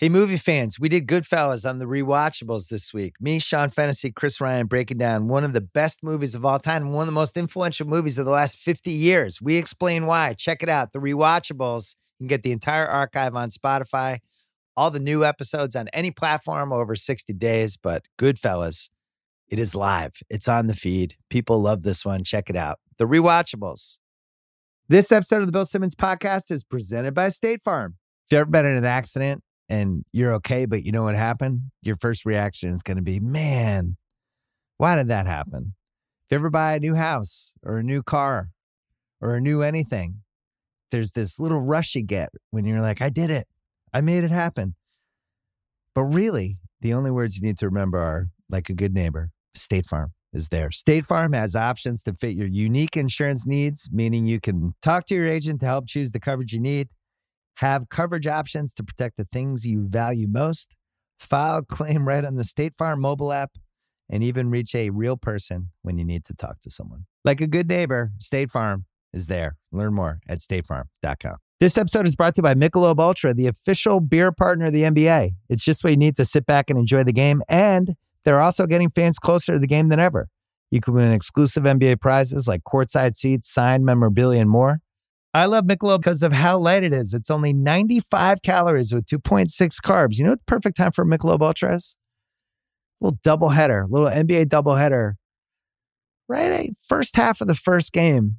Hey, movie fans, we did Goodfellas on the rewatchables this week. Me, Sean Fennessy, Chris Ryan breaking down one of the best movies of all time one of the most influential movies of the last 50 years. We explain why. Check it out. The rewatchables. You can get the entire archive on Spotify, all the new episodes on any platform over 60 days. But Goodfellas, it is live. It's on the feed. People love this one. Check it out. The rewatchables. This episode of the Bill Simmons podcast is presented by State Farm. If you've ever been in an accident, and you're okay, but you know what happened? Your first reaction is going to be, man, why did that happen? If you ever buy a new house or a new car or a new anything, there's this little rush you get when you're like, I did it. I made it happen. But really, the only words you need to remember are like a good neighbor, State Farm is there. State Farm has options to fit your unique insurance needs, meaning you can talk to your agent to help choose the coverage you need have coverage options to protect the things you value most, file claim right on the State Farm mobile app, and even reach a real person when you need to talk to someone. Like a good neighbor, State Farm is there. Learn more at statefarm.com. This episode is brought to you by Michelob Ultra, the official beer partner of the NBA. It's just what you need to sit back and enjoy the game, and they're also getting fans closer to the game than ever. You can win exclusive NBA prizes like courtside seats, signed memorabilia, and more. I love Michelob because of how light it is. It's only 95 calories with 2.6 carbs. You know what the perfect time for Michelob Ultra is? A little double header, little NBA double header. Right, a first half of the first game.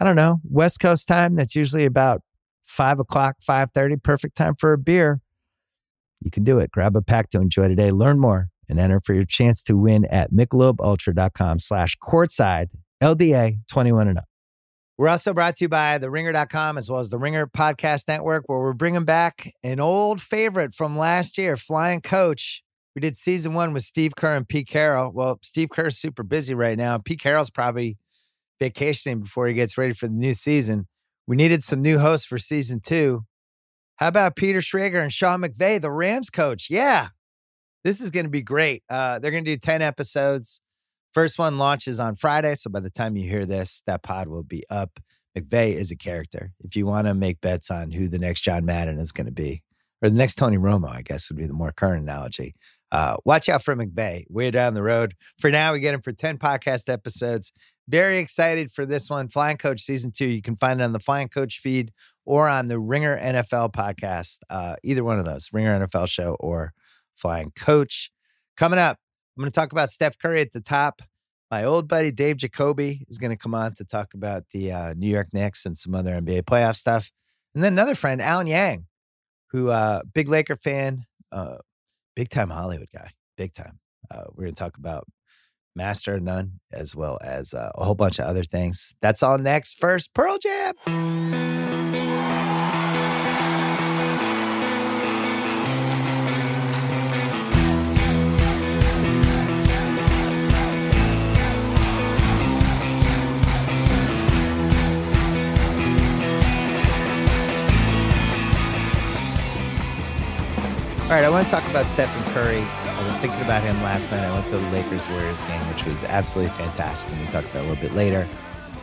I don't know, West Coast time. That's usually about five o'clock, five thirty. Perfect time for a beer. You can do it. Grab a pack to enjoy today. Learn more and enter for your chance to win at michelobultra.com slash courtside LDA 21 and up. We're also brought to you by TheRinger.com as well as the Ringer Podcast Network, where we're bringing back an old favorite from last year, Flying Coach. We did season one with Steve Kerr and Pete Carroll. Well, Steve Kerr's super busy right now. Pete Carroll's probably vacationing before he gets ready for the new season. We needed some new hosts for season two. How about Peter Schrager and Sean McVay, the Rams coach? Yeah, this is going to be great. Uh, they're going to do 10 episodes. First one launches on Friday. So by the time you hear this, that pod will be up. McVay is a character. If you want to make bets on who the next John Madden is going to be, or the next Tony Romo, I guess would be the more current analogy. Uh, watch out for McVay way down the road. For now, we get him for 10 podcast episodes. Very excited for this one. Flying Coach Season 2. You can find it on the Flying Coach feed or on the Ringer NFL podcast. Uh, either one of those, Ringer NFL show or Flying Coach. Coming up, I'm going to talk about Steph Curry at the top. My old buddy Dave Jacoby is going to come on to talk about the uh, New York Knicks and some other NBA playoff stuff. And then another friend, Alan Yang, who uh, big Laker fan, uh, big time Hollywood guy, big time. Uh, we're going to talk about Master of None as well as uh, a whole bunch of other things. That's all next. First, Pearl Jam. All right, I want to talk about Stephen Curry. I was thinking about him last night. I went to the Lakers Warriors game, which was absolutely fantastic. And we'll talk about a little bit later.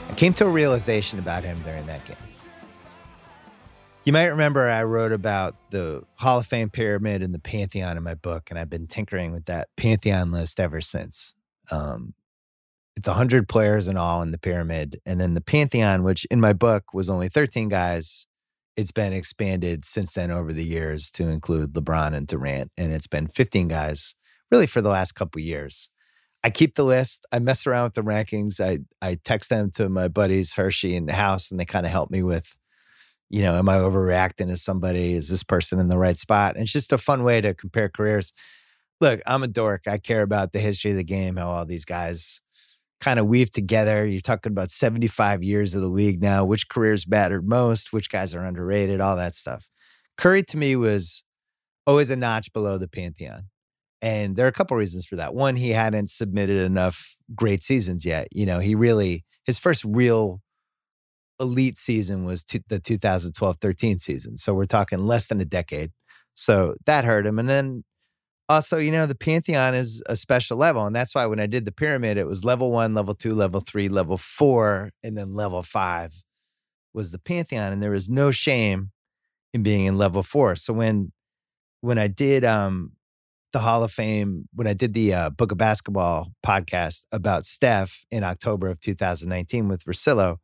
I came to a realization about him during that game. You might remember I wrote about the Hall of Fame pyramid and the Pantheon in my book, and I've been tinkering with that Pantheon list ever since. Um, it's 100 players in all in the pyramid. And then the Pantheon, which in my book was only 13 guys, it's been expanded since then over the years to include LeBron and Durant, and it's been 15 guys really for the last couple years. I keep the list. I mess around with the rankings. I I text them to my buddies Hershey and House, and they kind of help me with, you know, am I overreacting to somebody? Is this person in the right spot? And it's just a fun way to compare careers. Look, I'm a dork. I care about the history of the game, how all these guys kind of weave together. You're talking about 75 years of the league now, which careers mattered most, which guys are underrated, all that stuff. Curry to me was always a notch below the Pantheon. And there are a couple reasons for that. One, he hadn't submitted enough great seasons yet. You know, he really, his first real elite season was t- the 2012 13 season. So we're talking less than a decade. So that hurt him. And then also, you know, the Pantheon is a special level. And that's why when I did the pyramid, it was level one, level two, level three, level four, and then level five was the Pantheon. And there was no shame in being in level four. So when when I did um the Hall of Fame, when I did the uh, Book of Basketball podcast about Steph in October of 2019 with Russillo,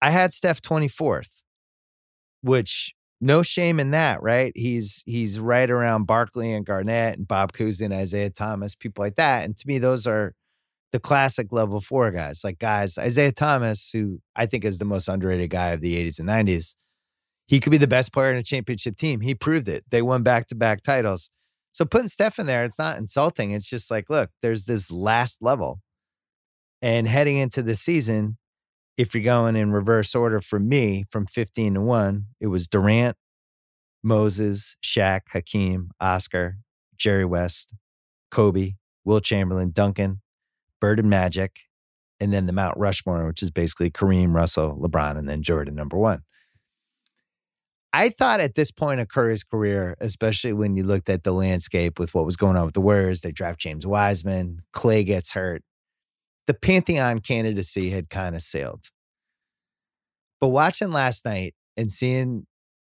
I had Steph 24th, which no shame in that, right? He's he's right around Barkley and Garnett and Bob Cousy, Isaiah Thomas, people like that. And to me, those are the classic level four guys, like guys, Isaiah Thomas, who I think is the most underrated guy of the 80s and 90s. He could be the best player in a championship team. He proved it. They won back to back titles. So putting Steph in there, it's not insulting. It's just like, look, there's this last level. And heading into the season, if you're going in reverse order for me from 15 to 1, it was Durant, Moses, Shaq, Hakeem, Oscar, Jerry West, Kobe, Wilt Chamberlain, Duncan, Bird and Magic, and then the Mount Rushmore, which is basically Kareem, Russell, LeBron, and then Jordan, number one. I thought at this point of Curry's career, especially when you looked at the landscape with what was going on with the Warriors, they draft James Wiseman, Clay gets hurt. The Pantheon candidacy had kind of sailed. But watching last night and seeing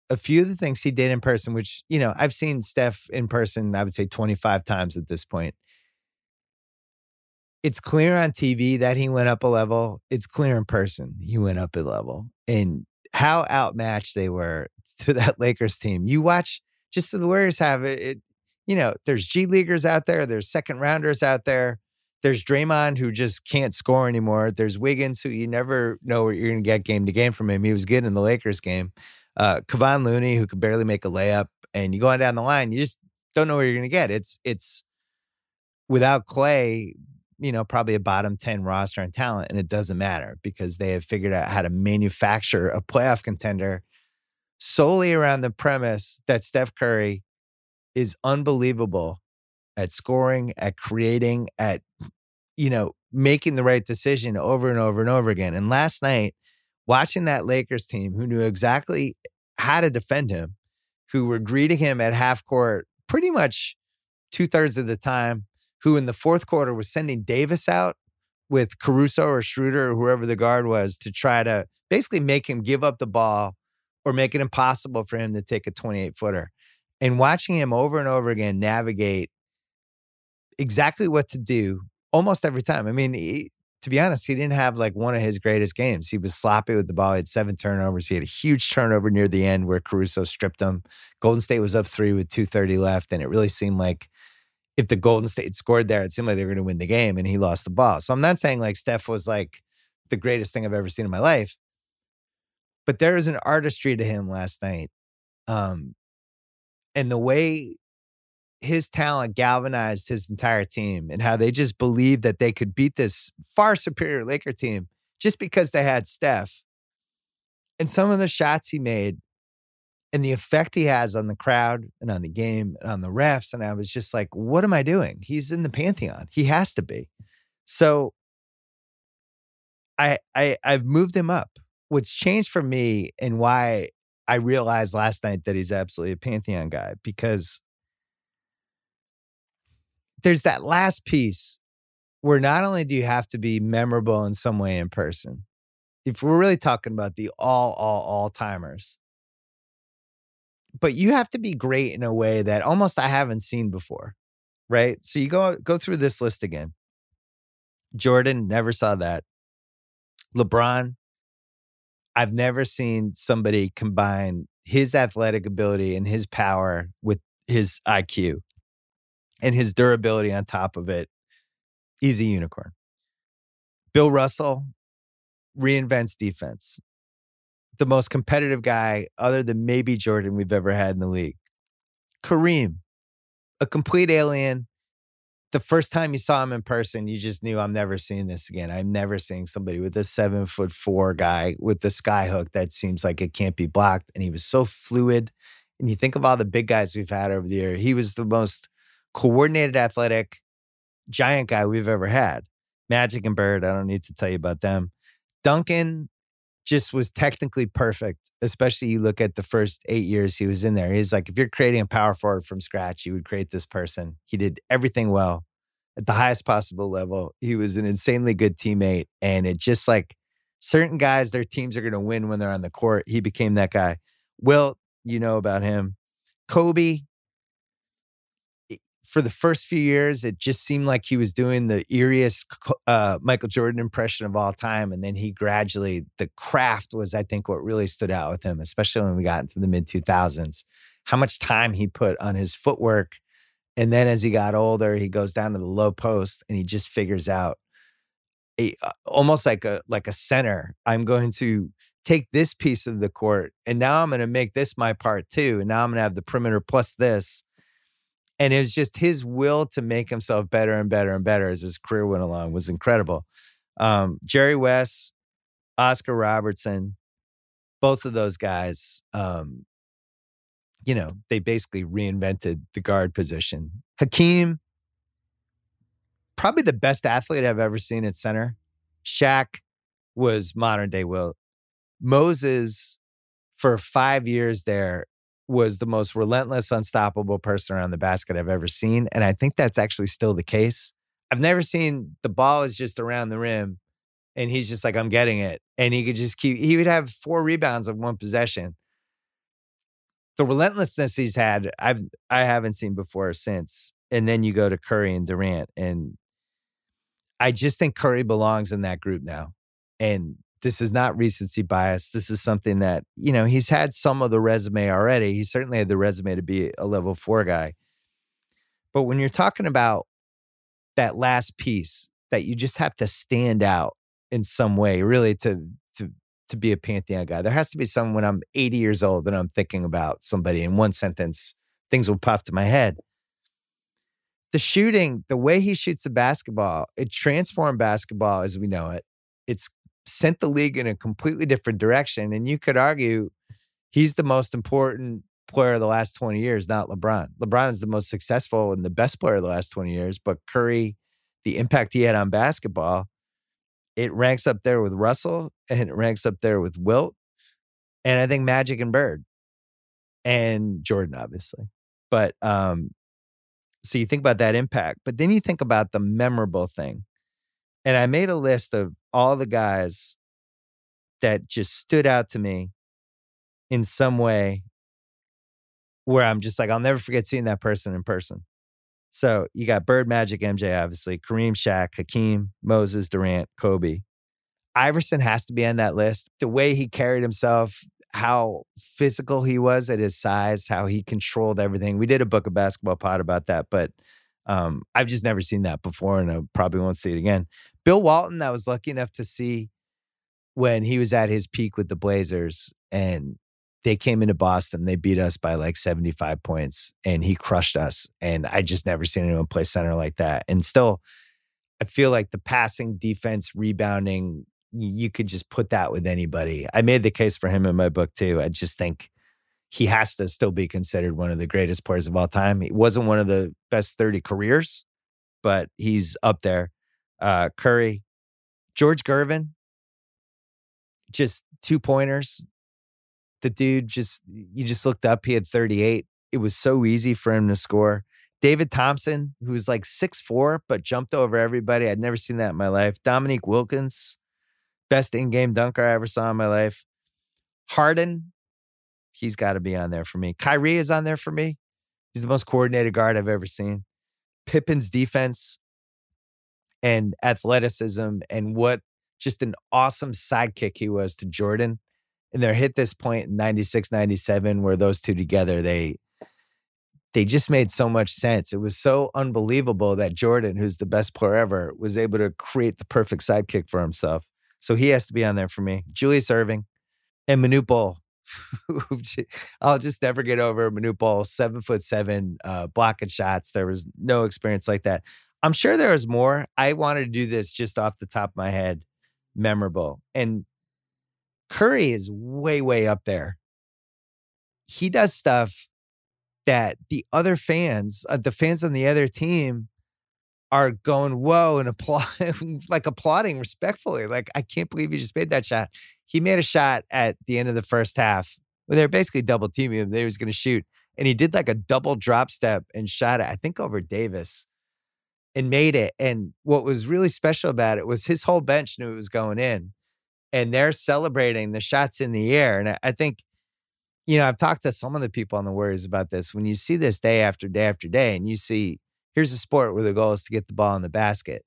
a few of the things he did in person, which, you know, I've seen Steph in person, I would say 25 times at this point. It's clear on TV that he went up a level. It's clear in person he went up a level. And how outmatched they were to that Lakers team. You watch just the Warriors have it, it you know, there's G leaguers out there, there's second rounders out there. There's Draymond who just can't score anymore. There's Wiggins who you never know what you're going to get game to game from him. He was good in the Lakers game. Uh, Kevon Looney who could barely make a layup, and you go on down the line, you just don't know where you're going to get. It's it's without Clay, you know, probably a bottom 10 roster and talent, and it doesn't matter because they have figured out how to manufacture a playoff contender solely around the premise that Steph Curry is unbelievable at scoring, at creating, at, you know, making the right decision over and over and over again. And last night, watching that Lakers team who knew exactly how to defend him, who were greeting him at half court pretty much two thirds of the time, who in the fourth quarter was sending Davis out with Caruso or Schroeder or whoever the guard was to try to basically make him give up the ball or make it impossible for him to take a 28 footer. And watching him over and over again navigate exactly what to do almost every time. I mean, he, to be honest, he didn't have like one of his greatest games. He was sloppy with the ball. He had seven turnovers. He had a huge turnover near the end where Caruso stripped him. Golden State was up three with 2.30 left. And it really seemed like if the Golden State scored there, it seemed like they were going to win the game and he lost the ball. So I'm not saying like Steph was like the greatest thing I've ever seen in my life, but there is an artistry to him last night. Um, and the way his talent galvanized his entire team and how they just believed that they could beat this far superior Laker team just because they had Steph. And some of the shots he made and the effect he has on the crowd and on the game and on the refs. And I was just like, what am I doing? He's in the pantheon. He has to be. So I I I've moved him up. What's changed for me and why I realized last night that he's absolutely a pantheon guy because there's that last piece where not only do you have to be memorable in some way in person, if we're really talking about the all, all, all timers, but you have to be great in a way that almost I haven't seen before. Right. So you go go through this list again. Jordan, never saw that. LeBron, I've never seen somebody combine his athletic ability and his power with his IQ and his durability on top of it. He's a unicorn. Bill Russell reinvents defense the most competitive guy, other than maybe Jordan, we've ever had in the league. Kareem, a complete alien. The first time you saw him in person, you just knew I'm never seeing this again. I'm never seeing somebody with a seven foot four guy with the sky hook that seems like it can't be blocked. And he was so fluid. And you think of all the big guys we've had over the year, he was the most coordinated, athletic, giant guy we've ever had. Magic and Bird, I don't need to tell you about them. Duncan just was technically perfect, especially you look at the first eight years he was in there. He's like, if you're creating a power forward from scratch, you would create this person. He did everything well at the highest possible level. He was an insanely good teammate. And it just like certain guys, their teams are going to win when they're on the court. He became that guy. Wilt, you know about him. Kobe, for the first few years, it just seemed like he was doing the eeriest uh, Michael Jordan impression of all time. And then he gradually, the craft was, I think, what really stood out with him, especially when we got into the mid 2000s. How much time he put on his footwork. And then as he got older, he goes down to the low post and he just figures out a, uh, almost like a like a center. I'm going to take this piece of the court and now I'm going to make this my part too. And now I'm going to have the perimeter plus this and it was just his will to make himself better and better and better as his career went along was incredible. Um, Jerry West, Oscar Robertson, both of those guys, um, you know, they basically reinvented the guard position. Hakeem, probably the best athlete I've ever seen at center. Shaq was modern day Wilt. Moses, for five years there, was the most relentless, unstoppable person around the basket I've ever seen. And I think that's actually still the case. I've never seen the ball is just around the rim and he's just like, I'm getting it. And he could just keep, he would have four rebounds of one possession. The relentlessness he's had, I've, I haven't seen before or since. And then you go to Curry and Durant. And I just think Curry belongs in that group now. And this is not recency bias. This is something that, you know, he's had some of the resume already. He certainly had the resume to be a level four guy. But when you're talking about that last piece that you just have to stand out in some way, really to to to be a Pantheon guy, there has to be some when I'm 80 years old and I'm thinking about somebody in one sentence, things will pop to my head. The shooting, the way he shoots the basketball, it transformed basketball as we know it. It's sent the league in a completely different direction. And you could argue he's the most important player of the last 20 years, not LeBron. LeBron is the most successful and the best player of the last 20 years, but Curry, the impact he had on basketball, it ranks up there with Russell and it ranks up there with Wilt. And I think Magic and Bird and Jordan, obviously. But um, so you think about that impact, but then you think about the memorable thing. And I made a list of all the guys that just stood out to me in some way where I'm just like, I'll never forget seeing that person in person. So you got Bird Magic, MJ, obviously, Kareem Shaq, Hakeem, Moses, Durant, Kobe. Iverson has to be on that list. The way he carried himself, how physical he was at his size, how he controlled everything. We did a book of basketball pod about that, but um, I've just never seen that before, and I probably won't see it again. Bill Walton, I was lucky enough to see when he was at his peak with the Blazers, and they came into Boston. They beat us by like 75 points, and he crushed us. And I just never seen anyone play center like that. And still, I feel like the passing, defense, rebounding, you could just put that with anybody. I made the case for him in my book too. I just think he has to still be considered one of the greatest players of all time. He wasn't one of the best 30 careers, but he's up there. Uh, Curry, George Gervin, just two pointers. The dude just, you just looked up, he had 38. It was so easy for him to score. David Thompson, who was like six four, but jumped over everybody. I'd never seen that in my life. Dominique Wilkins, best in game dunker I ever saw in my life. Harden, he's got to be on there for me. Kyrie is on there for me. He's the most coordinated guard I've ever seen. Pippen's defense and athleticism and what just an awesome sidekick he was to Jordan. And they're hit this point in 96, 97, where those two together, they they just made so much sense. It was so unbelievable that Jordan, who's the best player ever, was able to create the perfect sidekick for himself. So he has to be on there for me. Julius Erving and Manute Bol. I'll just never get over Manute Bol, seven foot seven, uh, blocking shots. There was no experience like that. I'm sure there was more. I wanted to do this just off the top of my head, memorable. And Curry is way, way up there. He does stuff that the other fans, uh, the fans on the other team, are going whoa and applaud, like applauding respectfully. Like I can't believe you just made that shot he made a shot at the end of the first half where they were basically double teaming him. They was going to shoot. And he did like a double drop step and shot it, I think, over Davis and made it. And what was really special about it was his whole bench knew it was going in and they're celebrating the shots in the air. And I think, you know, I've talked to some of the people on the Warriors about this. When you see this day after day after day and you see here's a sport where the goal is to get the ball in the basket.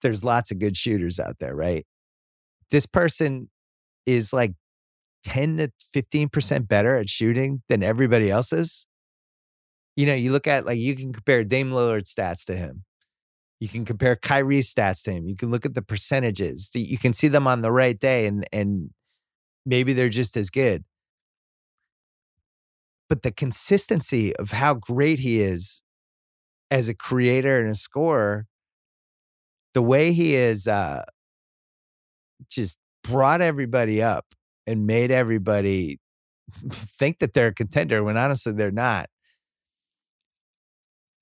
There's lots of good shooters out there, right? This person is like 10 to 15% better at shooting than everybody else is. You know, you look at like you can compare Dame Lillard's stats to him. You can compare Kyrie's stats to him. You can look at the percentages. You can see them on the right day and and maybe they're just as good. But the consistency of how great he is as a creator and a scorer, the way he is uh just brought everybody up and made everybody think that they're a contender when honestly they're not.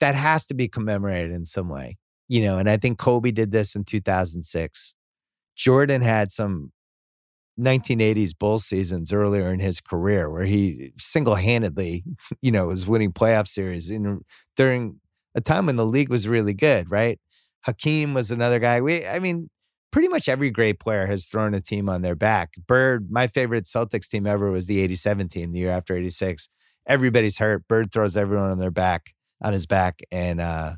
That has to be commemorated in some way you know, and I think Kobe did this in 2006. Jordan had some 1980s bull seasons earlier in his career where he single-handedly, you know, was winning playoff series in during a time when the league was really good, right? Hakeem was another guy. We I mean, pretty much every great player has thrown a team on their back. Bird, my favorite Celtics team ever was the 87 team, the year after 86. Everybody's hurt. Bird throws everyone on their back, on his back and uh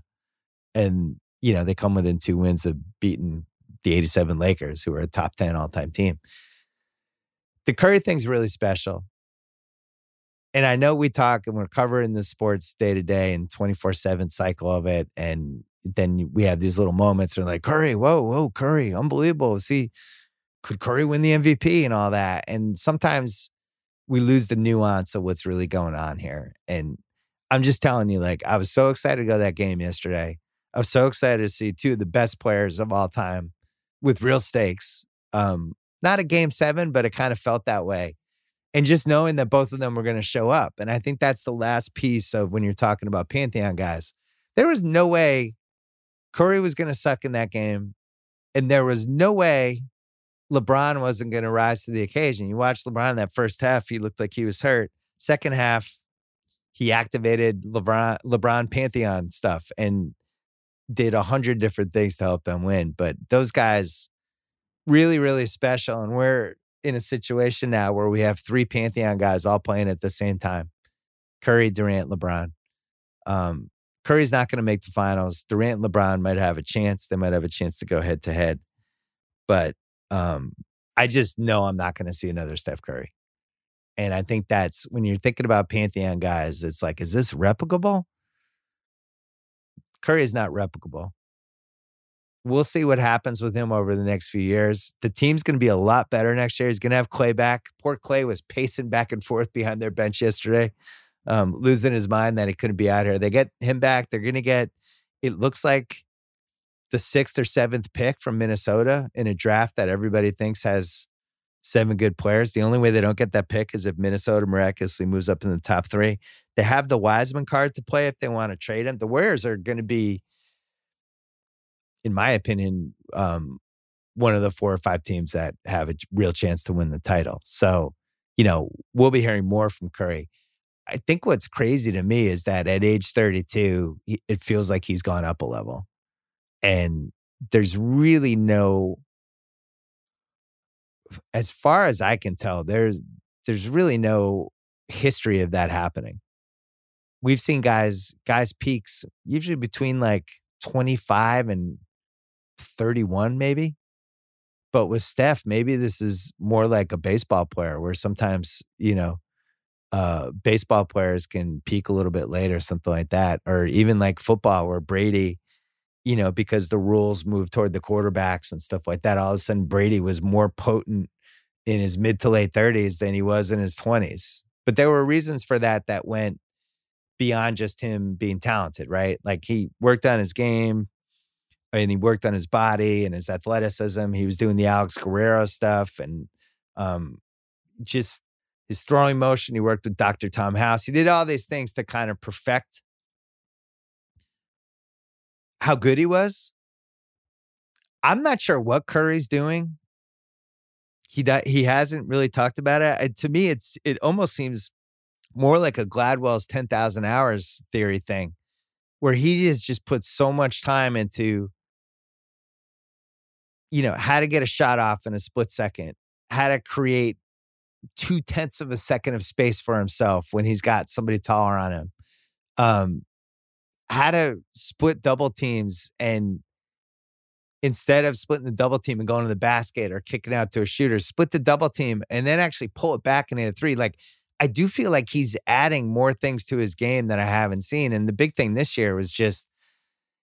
and you know, they come within two wins of beating the 87 Lakers, who are a top 10 all time team. The Curry thing's really special. And I know we talk and we're covering the sports day to day and 24 7 cycle of it. And then we have these little moments and like, Curry, whoa, whoa, Curry, unbelievable. See, could Curry win the MVP and all that? And sometimes we lose the nuance of what's really going on here. And I'm just telling you, like, I was so excited to go to that game yesterday. I was so excited to see two of the best players of all time with real stakes. Um, not a game seven, but it kind of felt that way. And just knowing that both of them were going to show up. And I think that's the last piece of when you're talking about Pantheon guys. There was no way Curry was going to suck in that game. And there was no way LeBron wasn't going to rise to the occasion. You watch LeBron that first half, he looked like he was hurt. Second half, he activated LeBron LeBron Pantheon stuff and did a hundred different things to help them win. But those guys really, really special. And we're in a situation now where we have three Pantheon guys all playing at the same time. Curry, Durant, LeBron. Um, Curry's not going to make the finals. Durant and LeBron might have a chance. They might have a chance to go head to head. But um, I just know I'm not going to see another Steph Curry. And I think that's when you're thinking about Pantheon guys, it's like, is this replicable? Curry is not replicable. We'll see what happens with him over the next few years. The team's going to be a lot better next year. He's going to have Clay back. Poor Clay was pacing back and forth behind their bench yesterday, um, losing his mind that he couldn't be out here. They get him back. They're going to get, it looks like the sixth or seventh pick from Minnesota in a draft that everybody thinks has seven good players. The only way they don't get that pick is if Minnesota miraculously moves up in the top three. They have the Wiseman card to play if they want to trade him. The Warriors are going to be, in my opinion, um, one of the four or five teams that have a real chance to win the title. So, you know, we'll be hearing more from Curry. I think what's crazy to me is that at age 32, it feels like he's gone up a level. And there's really no as far as I can tell, there's there's really no history of that happening we've seen guys guys peaks usually between like 25 and 31 maybe but with steph maybe this is more like a baseball player where sometimes you know uh baseball players can peak a little bit later something like that or even like football where brady you know because the rules move toward the quarterbacks and stuff like that all of a sudden brady was more potent in his mid to late 30s than he was in his 20s but there were reasons for that that went beyond just him being talented, right? Like he worked on his game and he worked on his body and his athleticism. He was doing the Alex Guerrero stuff and um, just his throwing motion. He worked with Dr. Tom House. He did all these things to kind of perfect how good he was. I'm not sure what Curry's doing. He he hasn't really talked about it. To me, it's it almost seems more like a Gladwell's 10,000 hours theory thing, where he has just put so much time into, you know, how to get a shot off in a split second, how to create two tenths of a second of space for himself when he's got somebody taller on him. Um, how to split double teams and instead of splitting the double team and going to the basket or kicking out to a shooter, split the double team and then actually pull it back into a three. Like I do feel like he's adding more things to his game that I haven't seen. And the big thing this year was just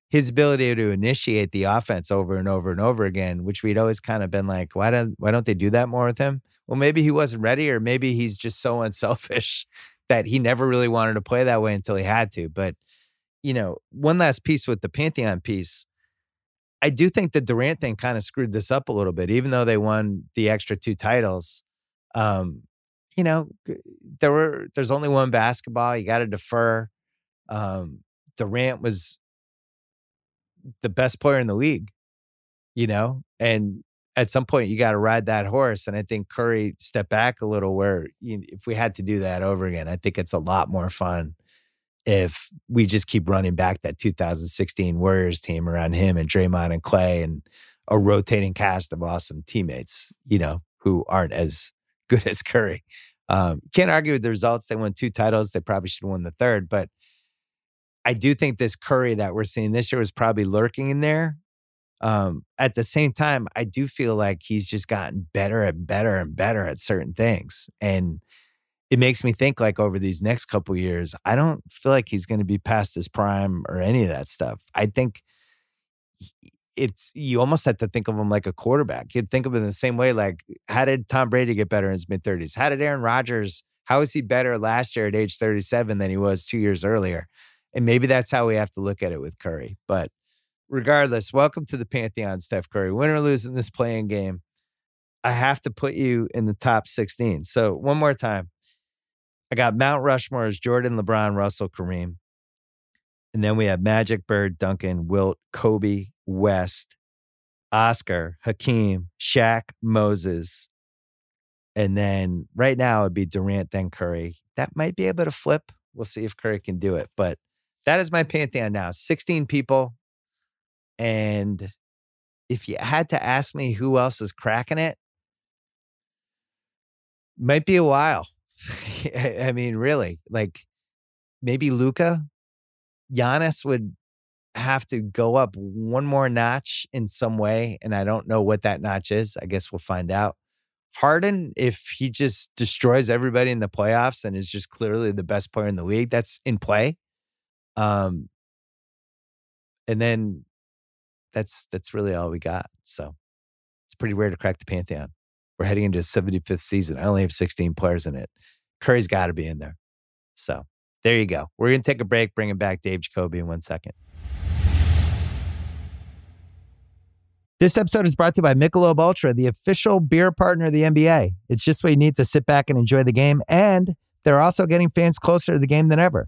his ability to initiate the offense over and over and over again, which we'd always kind of been like, why don't why don't they do that more with him? Well, maybe he wasn't ready, or maybe he's just so unselfish that he never really wanted to play that way until he had to. But you know, one last piece with the Pantheon piece. I do think the Durant thing kind of screwed this up a little bit, even though they won the extra two titles. Um, you know, there were there's only one basketball. You got to defer. Um, Durant was the best player in the league, you know, and at some point you got to ride that horse. And I think Curry stepped back a little. Where you, if we had to do that over again, I think it's a lot more fun if we just keep running back that 2016 Warriors team around him and Draymond and Clay and a rotating cast of awesome teammates, you know, who aren't as good as Curry. Um, can't argue with the results. They won two titles. They probably should have won the third. But I do think this Curry that we're seeing this year was probably lurking in there. Um, at the same time, I do feel like he's just gotten better and better and better at certain things. And it makes me think like over these next couple years, I don't feel like he's going to be past his prime or any of that stuff. I think it's you almost have to think of him like a quarterback. You'd think of him in the same way. Like, how did Tom Brady get better in his mid thirties? How did Aaron Rodgers? How was he better last year at age thirty seven than he was two years earlier? And maybe that's how we have to look at it with Curry. But regardless, welcome to the pantheon, Steph Curry. Win or lose in this playing game, I have to put you in the top sixteen. So one more time, I got Mount Rushmore as Jordan, LeBron, Russell, Kareem. And then we have Magic, Bird, Duncan, Wilt, Kobe, West, Oscar, Hakeem, Shaq, Moses. And then right now it'd be Durant, then Curry. That might be able to flip. We'll see if Curry can do it. But that is my pantheon now 16 people. And if you had to ask me who else is cracking it, might be a while. I mean, really, like maybe Luka Giannis would have to go up one more notch in some way. And I don't know what that notch is. I guess we'll find out. Harden, if he just destroys everybody in the playoffs and is just clearly the best player in the league, that's in play. Um, and then that's that's really all we got. So it's pretty rare to crack the pantheon. We're heading into a 75th season. I only have 16 players in it. Curry's got to be in there. So there you go. We're to take a break, bringing back Dave Jacoby in one second. This episode is brought to you by Michelob Ultra, the official beer partner of the NBA. It's just what you need to sit back and enjoy the game. And they're also getting fans closer to the game than ever.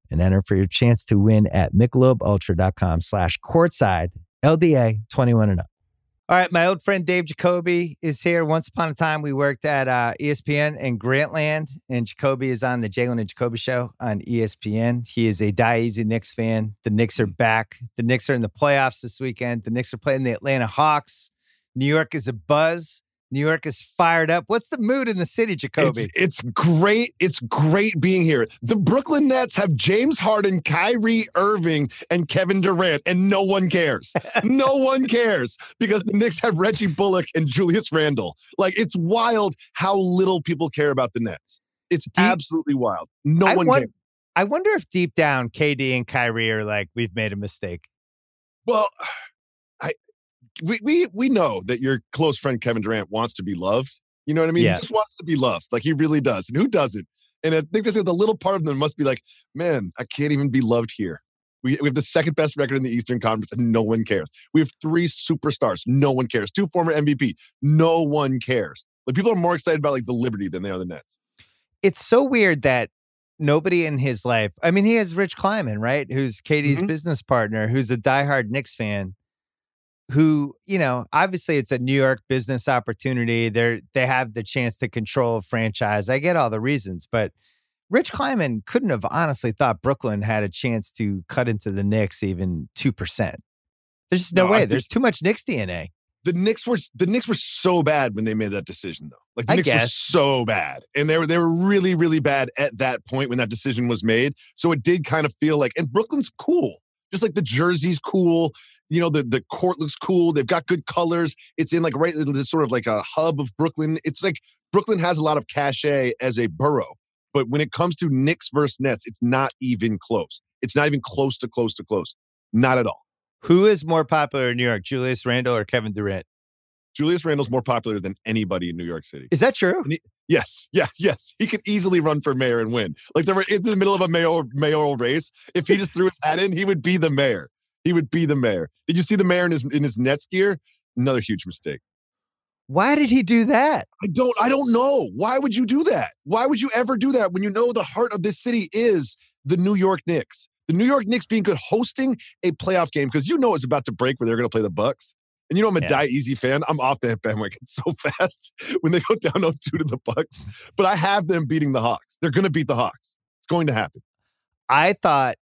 and enter for your chance to win at michelobultra.com slash courtside LDA 21 and up. All right, my old friend Dave Jacoby is here. Once upon a time, we worked at uh, ESPN in Grantland, and Jacoby is on the Jalen and Jacoby show on ESPN. He is a Die Easy Knicks fan. The Knicks are back. The Knicks are in the playoffs this weekend. The Knicks are playing the Atlanta Hawks. New York is a buzz. New York is fired up. What's the mood in the city, Jacoby? It's, it's, great. It's great being here. The Brooklyn Nets have James Harden, Kyrie Irving, and Kevin Durant, and no one cares. no one cares because the Knicks have Reggie Bullock and Julius Randle. Like it's wild how little people care about the Nets. It's deep, absolutely wild. No I one cares. I wonder if deep down KD and Kyrie are like, we've made a mistake. Well, we, we we know that your close friend Kevin Durant wants to be loved. You know what I mean? Yeah. He just wants to be loved. Like he really does. And who doesn't? And I think there's the little part of them must be like, man, I can't even be loved here. We, we have the second best record in the Eastern Conference and no one cares. We have three superstars. No one cares. Two former MVP. No one cares. Like people are more excited about like the Liberty than they are the Nets. It's so weird that nobody in his life. I mean, he has Rich Kleiman, right? Who's KD's mm-hmm. business partner, who's a diehard Knicks fan who, you know, obviously it's a New York business opportunity. They're they have the chance to control a franchise. I get all the reasons, but Rich Kleiman couldn't have honestly thought Brooklyn had a chance to cut into the Knicks even two percent. There's just no, no way. There's too much Knicks DNA. The Knicks were the Knicks were so bad when they made that decision, though. Like the I Knicks guess. were so bad, and they were they were really really bad at that point when that decision was made. So it did kind of feel like, and Brooklyn's cool just like the jersey's cool. You know, the, the court looks cool. They've got good colors. It's in like right this sort of like a hub of Brooklyn. It's like Brooklyn has a lot of cachet as a borough. But when it comes to Knicks versus Nets, it's not even close. It's not even close to close to close. Not at all. Who is more popular in New York, Julius Randle or Kevin Durant? Julius Randle's more popular than anybody in New York City. Is that true? Yes, yes, yes. He could easily run for mayor and win. Like they were in the middle of a mayoral mayoral race. If he just threw his hat in, he would be the mayor. He would be the mayor. Did you see the mayor in his in his Nets gear? Another huge mistake. Why did he do that? I don't I don't know. Why would you do that? Why would you ever do that when you know the heart of this city is the New York Knicks? The New York Knicks being good hosting a playoff game because you know it's about to break where they're going to play the Bucks. And you know I'm a yeah. die easy fan. I'm off that bandwagon so fast when they go down 0-2 to the Bucks. But I have them beating the Hawks. They're going to beat the Hawks. It's going to happen. I thought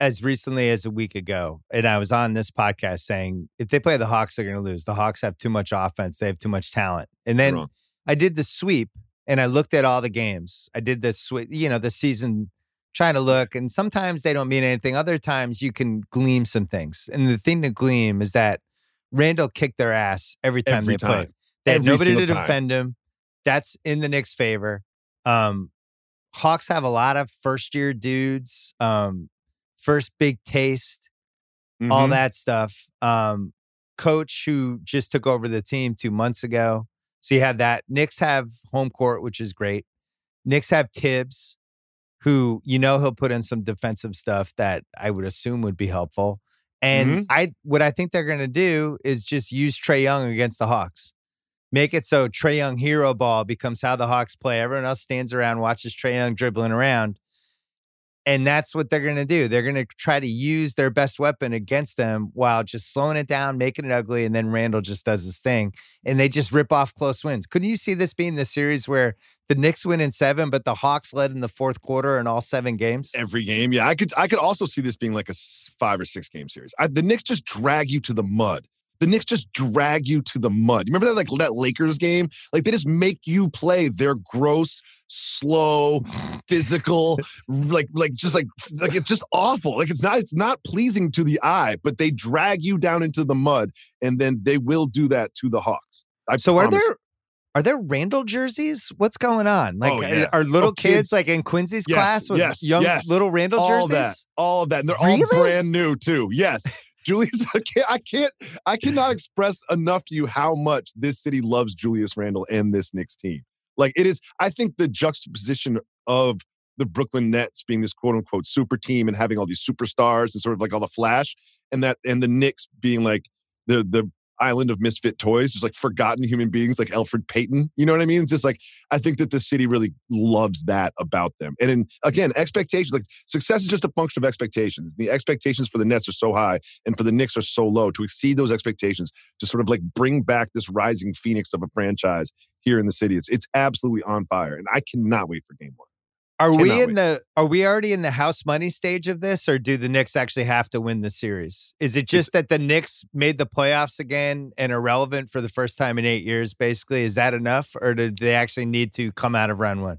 as recently as a week ago, and I was on this podcast saying if they play the Hawks, they're going to lose. The Hawks have too much offense. They have too much talent. And then I did the sweep and I looked at all the games. I did the sweep, you know, the season trying to look, and sometimes they don't mean anything. Other times you can glean some things. And the thing to glean is that Randle kicked their ass every time every they time. played. They every had nobody to defend time. him. That's in the Knicks' favor. Um, Hawks have a lot of first year dudes, um, first big taste, mm-hmm. all that stuff. Um, coach who just took over the team two months ago. So you have that. Knicks have home court, which is great. Knicks have Thibs, who you know he'll put in some defensive stuff that I would assume would be helpful. And mm-hmm. I what I think they're gonna do is just use Trae Young against the Hawks. Make it so Trae Young hero ball becomes how the Hawks play. Everyone else stands around, watches Trae Young dribbling around. And that's what they're going to do. They're going to try to use their best weapon against them while just slowing it down, making it ugly. And then Randle just does his thing and they just rip off close wins. Couldn't you see this being the series where the Knicks win in seven, but the Hawks led in the fourth quarter in all seven games? Every game. Yeah. I could, I could also see this being like a five or six game series. I, the Knicks just drag you to the mud the Knicks just drag you to the mud. Remember that like that Lakers game? Like they just make you play their gross, slow, physical, like like just like like it's just awful. Like it's not it's not pleasing to the eye, but they drag you down into the mud, and then they will do that to the Hawks. I so promise. are there are there Randle jerseys? What's going on? Like, oh, yeah. are little oh, kids, kids, like in Quincy's yes, class with yes, young yes. little Randle all jerseys? That, all of that, and they're really? all brand new too. Yes, Julius, I can't, I can't, I cannot express enough to you how much this city loves Julius Randle and this Knicks team. Like it is, I think the juxtaposition of the Brooklyn Nets being this quote unquote super team and having all these superstars and sort of like all the flash, and that and the Knicks being like the the island of misfit toys, just like forgotten human beings like Elfrid Payton. You know what I mean? Just like I think that the city really loves that about them. And in again, expectations like success is just a function of expectations. The expectations for the Nets are so high and for the Knicks are so low. To exceed those expectations, to sort of like bring back this rising phoenix of a franchise here in the city, it's it's absolutely on fire. And I cannot wait for game one. Are we in wait. the are we already in the house money stage of this or do the Knicks actually have to win the series? Is it just that the Knicks made the playoffs again and are relevant for the first time in 8 years basically? Is that enough or do they actually need to come out of round 1?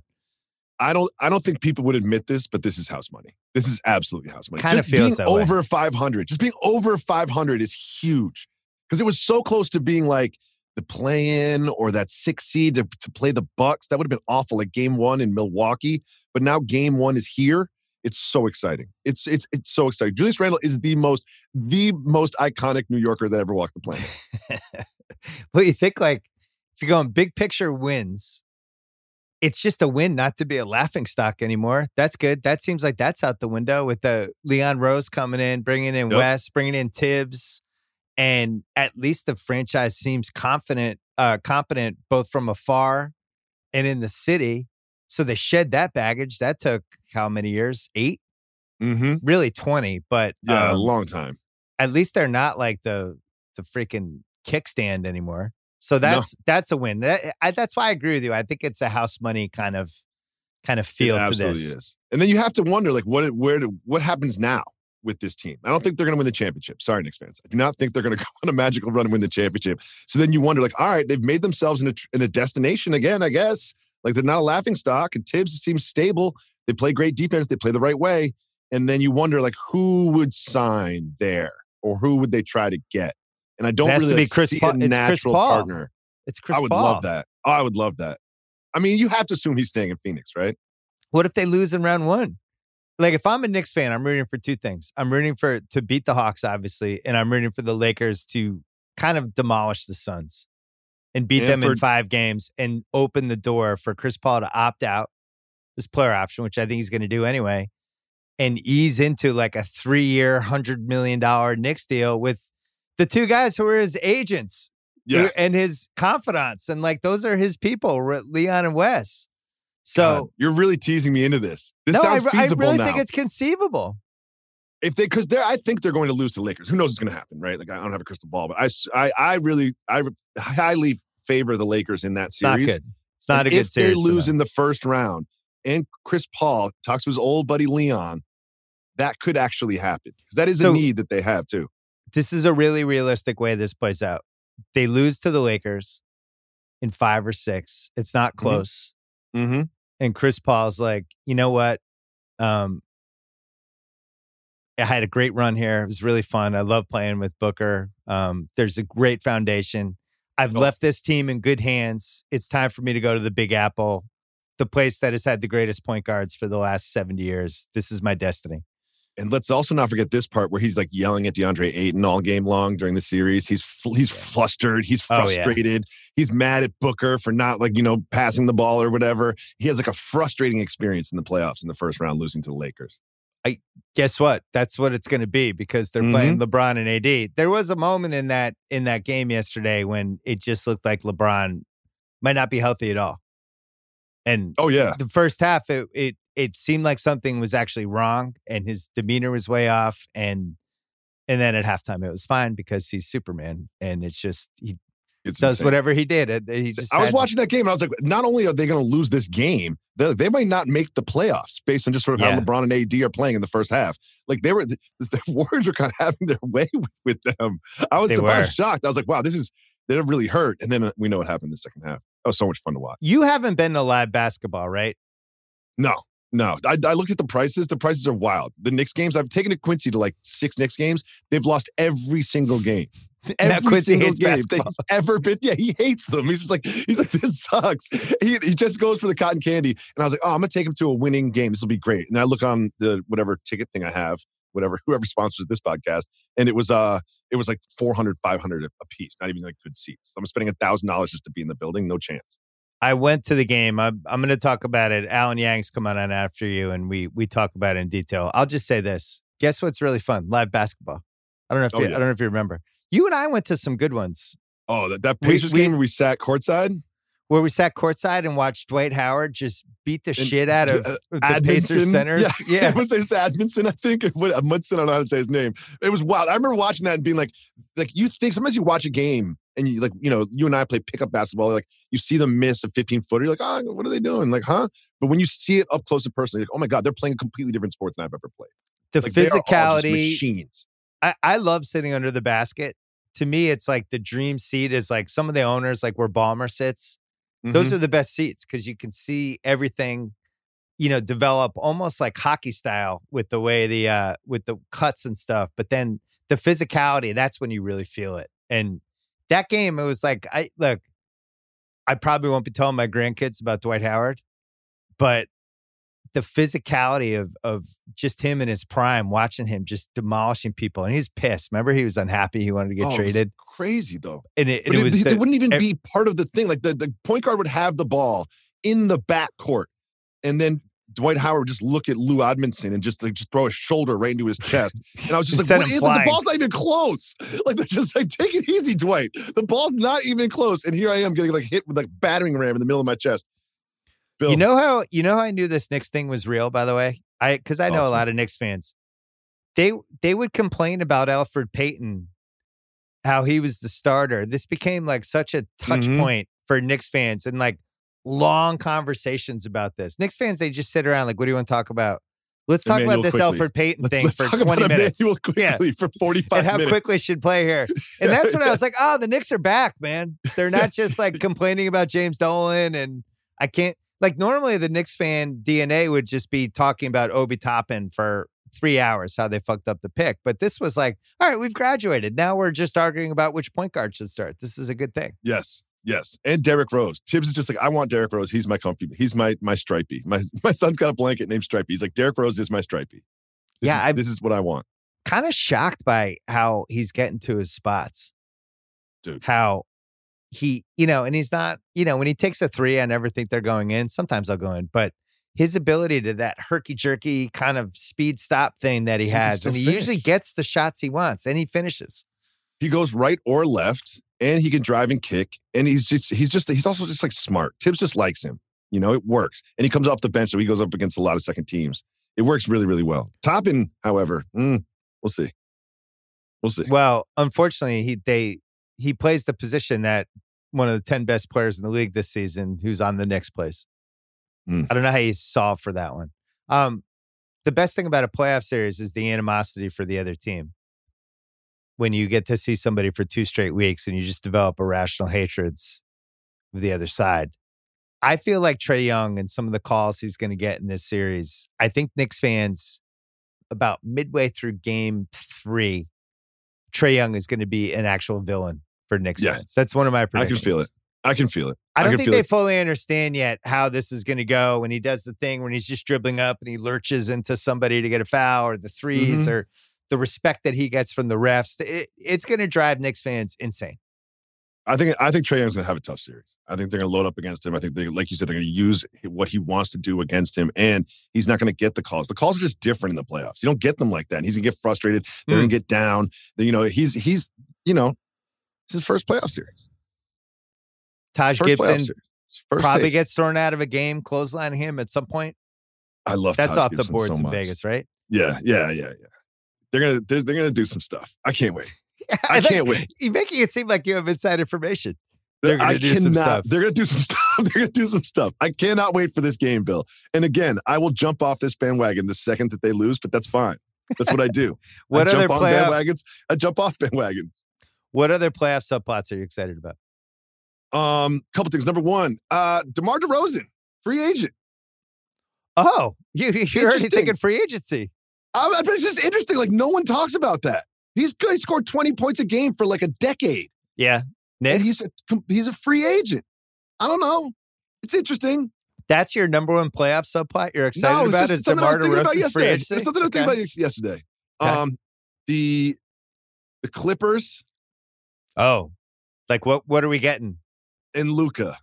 I don't I don't think people would admit this, but this is house money. This is absolutely house money. Kind of feels being over way. 500. Just being over 500 is huge. Cuz it was so close to being like the play in or that six seed to, to play the Bucks. That would have been awful like game one in Milwaukee. But now game one is here. It's so exciting. It's it's it's so exciting. Julius Randle is the most the most iconic New Yorker that ever walked the planet. well, you think like if you're going big picture wins, it's just a win not to be a laughing stock anymore. That's good. That seems like that's out the window with the Leon Rose coming in, bringing in yep. Wes, bringing in Thibs and at least the franchise seems confident, uh, competent both from afar and in the city. So they shed that baggage. That took how many years? 8 mm-hmm. really twenty, but yeah, um, a long time. At least they're not like the the freaking kickstand anymore. So that's no. that's a win. That, I, that's why I agree with you. I think it's a house money kind of kind of feel to this. Is. And then you have to wonder like what where what happens now with this team. I don't think they're going to win the championship. Sorry, Knicks fans. I do not think they're going to go on a magical run and win the championship. So then you wonder like, all right, they've made themselves in a in a destination again, I guess. Like they're not a laughing stock. And Thibs seems stable. They play great defense. They play the right way. And then you wonder like who would sign there or who would they try to get? And I don't really to be Chris see a natural partner. It's Chris I would Paul. love that. Oh, I would love that. I mean, you have to assume he's staying in Phoenix, right? What if they lose in round one? Like, if I'm a Knicks fan, I'm rooting for two things. I'm rooting for to beat the Hawks, obviously, and I'm rooting for the Lakers to kind of demolish the Suns and beat and them in five games and open the door for Chris Paul to opt out this player option, which I think he's going to do anyway, and ease into like a three year, $100 million Knicks deal with the two guys who are his agents yeah. and his confidants. And like those are his people, Leon and Wes. So God, you're really teasing me into this. This no, sounds I, feasible I really now. think it's conceivable. If they, because they're, I think they're going to lose to Lakers. Who knows what's going to happen, right? Like I don't have a crystal ball, but I, I, I really, I highly favor the Lakers in that it's series. Not good. It's not and a good if series. If they lose in the first round, and Chris Paul talks to his old buddy Leon, that could actually happen because that is so, a need that they have too this is a really realistic way this plays out. They lose to the Lakers in five or six. It's not mm-hmm. close. Mm-hmm. And Chris Paul's like, you know what? Um, I had a great run here. It was really fun. I love playing with Booker. Um, there's a great foundation. I've oh. left this team in good hands. It's time for me to go to the Big Apple, the place that has had the greatest point guards for the last 70 years. This is my destiny. And let's also not forget this part where he's like yelling at DeAndre Ayton all game long during the series. He's he's flustered. He's frustrated. Oh, yeah. He's mad at Booker for not like you know passing the ball or whatever. He has like a frustrating experience in the playoffs in the first round, losing to the Lakers. I guess what? That's what it's going to be because they're mm-hmm. playing LeBron and AD. There was a moment in that in that game yesterday when it just looked like LeBron might not be healthy at all. And oh yeah, the first half it it it seemed like something was actually wrong and his demeanor was way off and and then at halftime it was fine because he's Superman and it's just he it's does insane. whatever he did. He just I was watching that game and I was like, not only are they going to lose this game, they, they, might not make the playoffs based on just sort of yeah. how LeBron and AD are playing in the first half. Like they were, the, the Warriors were kind of having their way with, with them. I was, I was shocked. I was like, wow, this is they're really hurt. And then uh, we know what happened in the second half. That was so much fun to watch. You haven't been to live basketball, right? No, no, I, I, looked at the prices. The prices are wild. The Knicks games, I've taken to Quincy to like six Knicks games. They've lost every single game. Every Quincy single game he's ever been. Yeah, he hates them. He's just like, he's like, this sucks. He, he just goes for the cotton candy. And I was like, oh, I'm gonna take him to a winning game. This will be great. And I look on the whatever ticket thing I have, whatever, whoever sponsors this podcast. And it was uh it was like 400, 500 a piece, not even like good seats. I'm spending a thousand dollars just to be in the building. No chance. I went to the game. I'm, I'm going to talk about it. Alan Yang's coming on in after you, and we we talk about it in detail. I'll just say this: Guess what's really fun? Live basketball. I don't know if oh, you, yeah. I don't know if you remember. You and I went to some good ones. Oh, that, that Pacers we, game where we sat courtside where we sat courtside and watched Dwight Howard just beat the and, shit out of uh, the Pacers centers. Yeah, yeah. it was his Amundson, I think. It What Munson, I don't know how to say his name. It was wild. I remember watching that and being like, like you think sometimes you watch a game and you like, you know, you and I play pickup basketball. Like you see them miss a 15 footer, you're like, oh, what are they doing? Like, huh? But when you see it up close and personally, like, oh my god, they're playing a completely different sport than I've ever played. The like, physicality, machines. I, I love sitting under the basket. To me, it's like the dream seat is like some of the owners, like where Ballmer sits Mm-hmm. Those are the best seats because you can see everything, you know, develop almost like hockey style with the way the uh with the cuts and stuff. But then the physicality, that's when you really feel it. And that game, it was like I look, I probably won't be telling my grandkids about Dwight Howard, but the physicality of of just him in his prime, watching him just demolishing people, and he's pissed. Remember, he was unhappy. He wanted to get oh, traded. crazy though, and it, and it, it was. It wouldn't even be part of the thing. Like the, the point guard would have the ball in the back court, and then Dwight Howard would just look at Lou Amundson and just like just throw a shoulder right into his chest. And I was just like, what, the ball's not even close. Like they're just like, take it easy, Dwight. The ball's not even close. And here I am getting like hit with like battering ram in the middle of my chest. Bill. You know how you know how I knew this Knicks thing was real. By the way, I because I know awesome. a lot of Knicks fans. They they would complain about Elfrid Payton how he was the starter. This became like such a touch Mhm. point for Knicks fans and like long conversations about this. Knicks fans, they just sit around like, what do you want to talk about? Let's talk Immanuel about this Quickley. Elfrid Payton Let's, thing let's for talk 20 about minutes. Yeah. for 45 And how minutes. Quickley should play here. And that's when I was like, oh, the Knicks are back, man. They're not Yes. just like complaining about James Dolan and I can't like normally the Knicks fan DNA would just be talking about Obi Toppin for three hours, how they fucked up the pick. But this was like, all right, we've graduated. Now we're just arguing about which point guard should start. This is a good thing. Yes, yes, and Derrick Rose. Thibs is just like I want Derrick Rose. He's my comfy. He's my my stripey. My my son's got a blanket named Stripey. He's like Derrick Rose is my stripey. This Yeah, is, I- this is what I want. Kind of shocked by how he's getting to his spots. Dude. How he, you know, and he's not, you know, when he takes a three, I never think they're going in. Sometimes I'll go in, but his ability to that herky jerky kind of speed stop thing that he He has, still and he usually gets the shots he wants and he finishes. He goes right or left, and he can drive and kick. And he's just he's just he's also just like smart. Thibs just likes him. You know, it works. And he comes off the bench, so he goes up against a lot of second teams. It works really, really well. Toppin, however, mm, we'll see. We'll see. Well, unfortunately, he they he plays the position that one of the ten best players in the league this season, who's on the next place. Hmm. I don't know how you solve for that one. Um, the best thing about a playoff series is the animosity for the other team. When you get to see somebody for two straight weeks and you just develop irrational hatreds of the other side. I feel like Trae Young and some of the calls he's going to get in this series. I think Knicks fans, about midway through game three, Trae Young is going to be an actual villain for Knicks Yeah. fans. That's one of my predictions. I can feel it. I can feel it. I don't think they it. fully understand yet how this is going to go when he does the thing when he's just dribbling up and he lurches into somebody to get a foul or the 3s Mhm. or the respect that he gets from the refs. It, it's going to drive Knicks fans insane. I think I think Trae Young's gonna have a tough series. I think they're gonna load up against him. I think they, like you said, they're gonna use what he wants to do against him, and he's not gonna get the calls. The calls are just different in the playoffs. You don't get them like that. And he's gonna get frustrated. They're Mm. gonna get down. Then, You know, he's he's you know, it's his first playoff series. Taj First Gibson. Probably taste. gets thrown out of a game, clothesline him at some point. I love That's Taj off the boards so in. Vegas, right? Yeah, yeah, yeah, yeah. They're gonna they're, they're gonna do some stuff. I can't wait. I think can't wait. You're making it seem like you have inside information. They're gonna I do some cannot- stuff. They're gonna do some stuff. They're gonna do some stuff. I cannot wait for this game, Bill. And again, I will jump off this bandwagon the second that they lose, but that's fine. That's what I do. What I other jump on playoff? bandwagons. I jump off bandwagons. What other playoff subplots are you excited about? Um, couple things. Number one, uh, DeMar DeRozan, free agent. Oh, you, you're already thinking free agency. I, I- it's just interesting. Like no one talks about that. He's good. He scored 20 points a game for like a decade. Yeah, And he's a, he's a free agent. I don't know. It's interesting. That's your number one playoff subplot you're excited no, about is something I was DeMar DeRozan's free yesterday. agency? It's something I was thinking about yesterday. Okay. Um, the the Clippers Oh, like what? What are we getting? and Luka.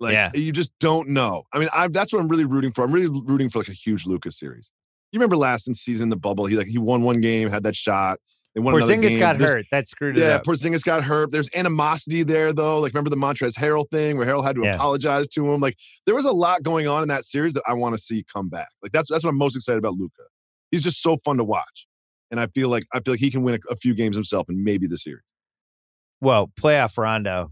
Like Yeah. you just don't know. I mean, I that's what I'm really rooting for. I'm really rooting for like a huge Luka series. You remember last in season the bubble? He like he won one game, had that shot. And won Porzingis got There's- hurt. That screwed it Yeah, up. Porzingis got hurt. There's animosity there though. Like remember the Montrezl Harrell thing where Harrell had to Yeah. apologize to him. Like there was a lot going on in that series that I want to see come back. Like that's that's what I'm most excited about Luka. He's just so fun to watch. And I feel like I feel like he can win a, a few games himself and maybe the series. Well, playoff Rondo,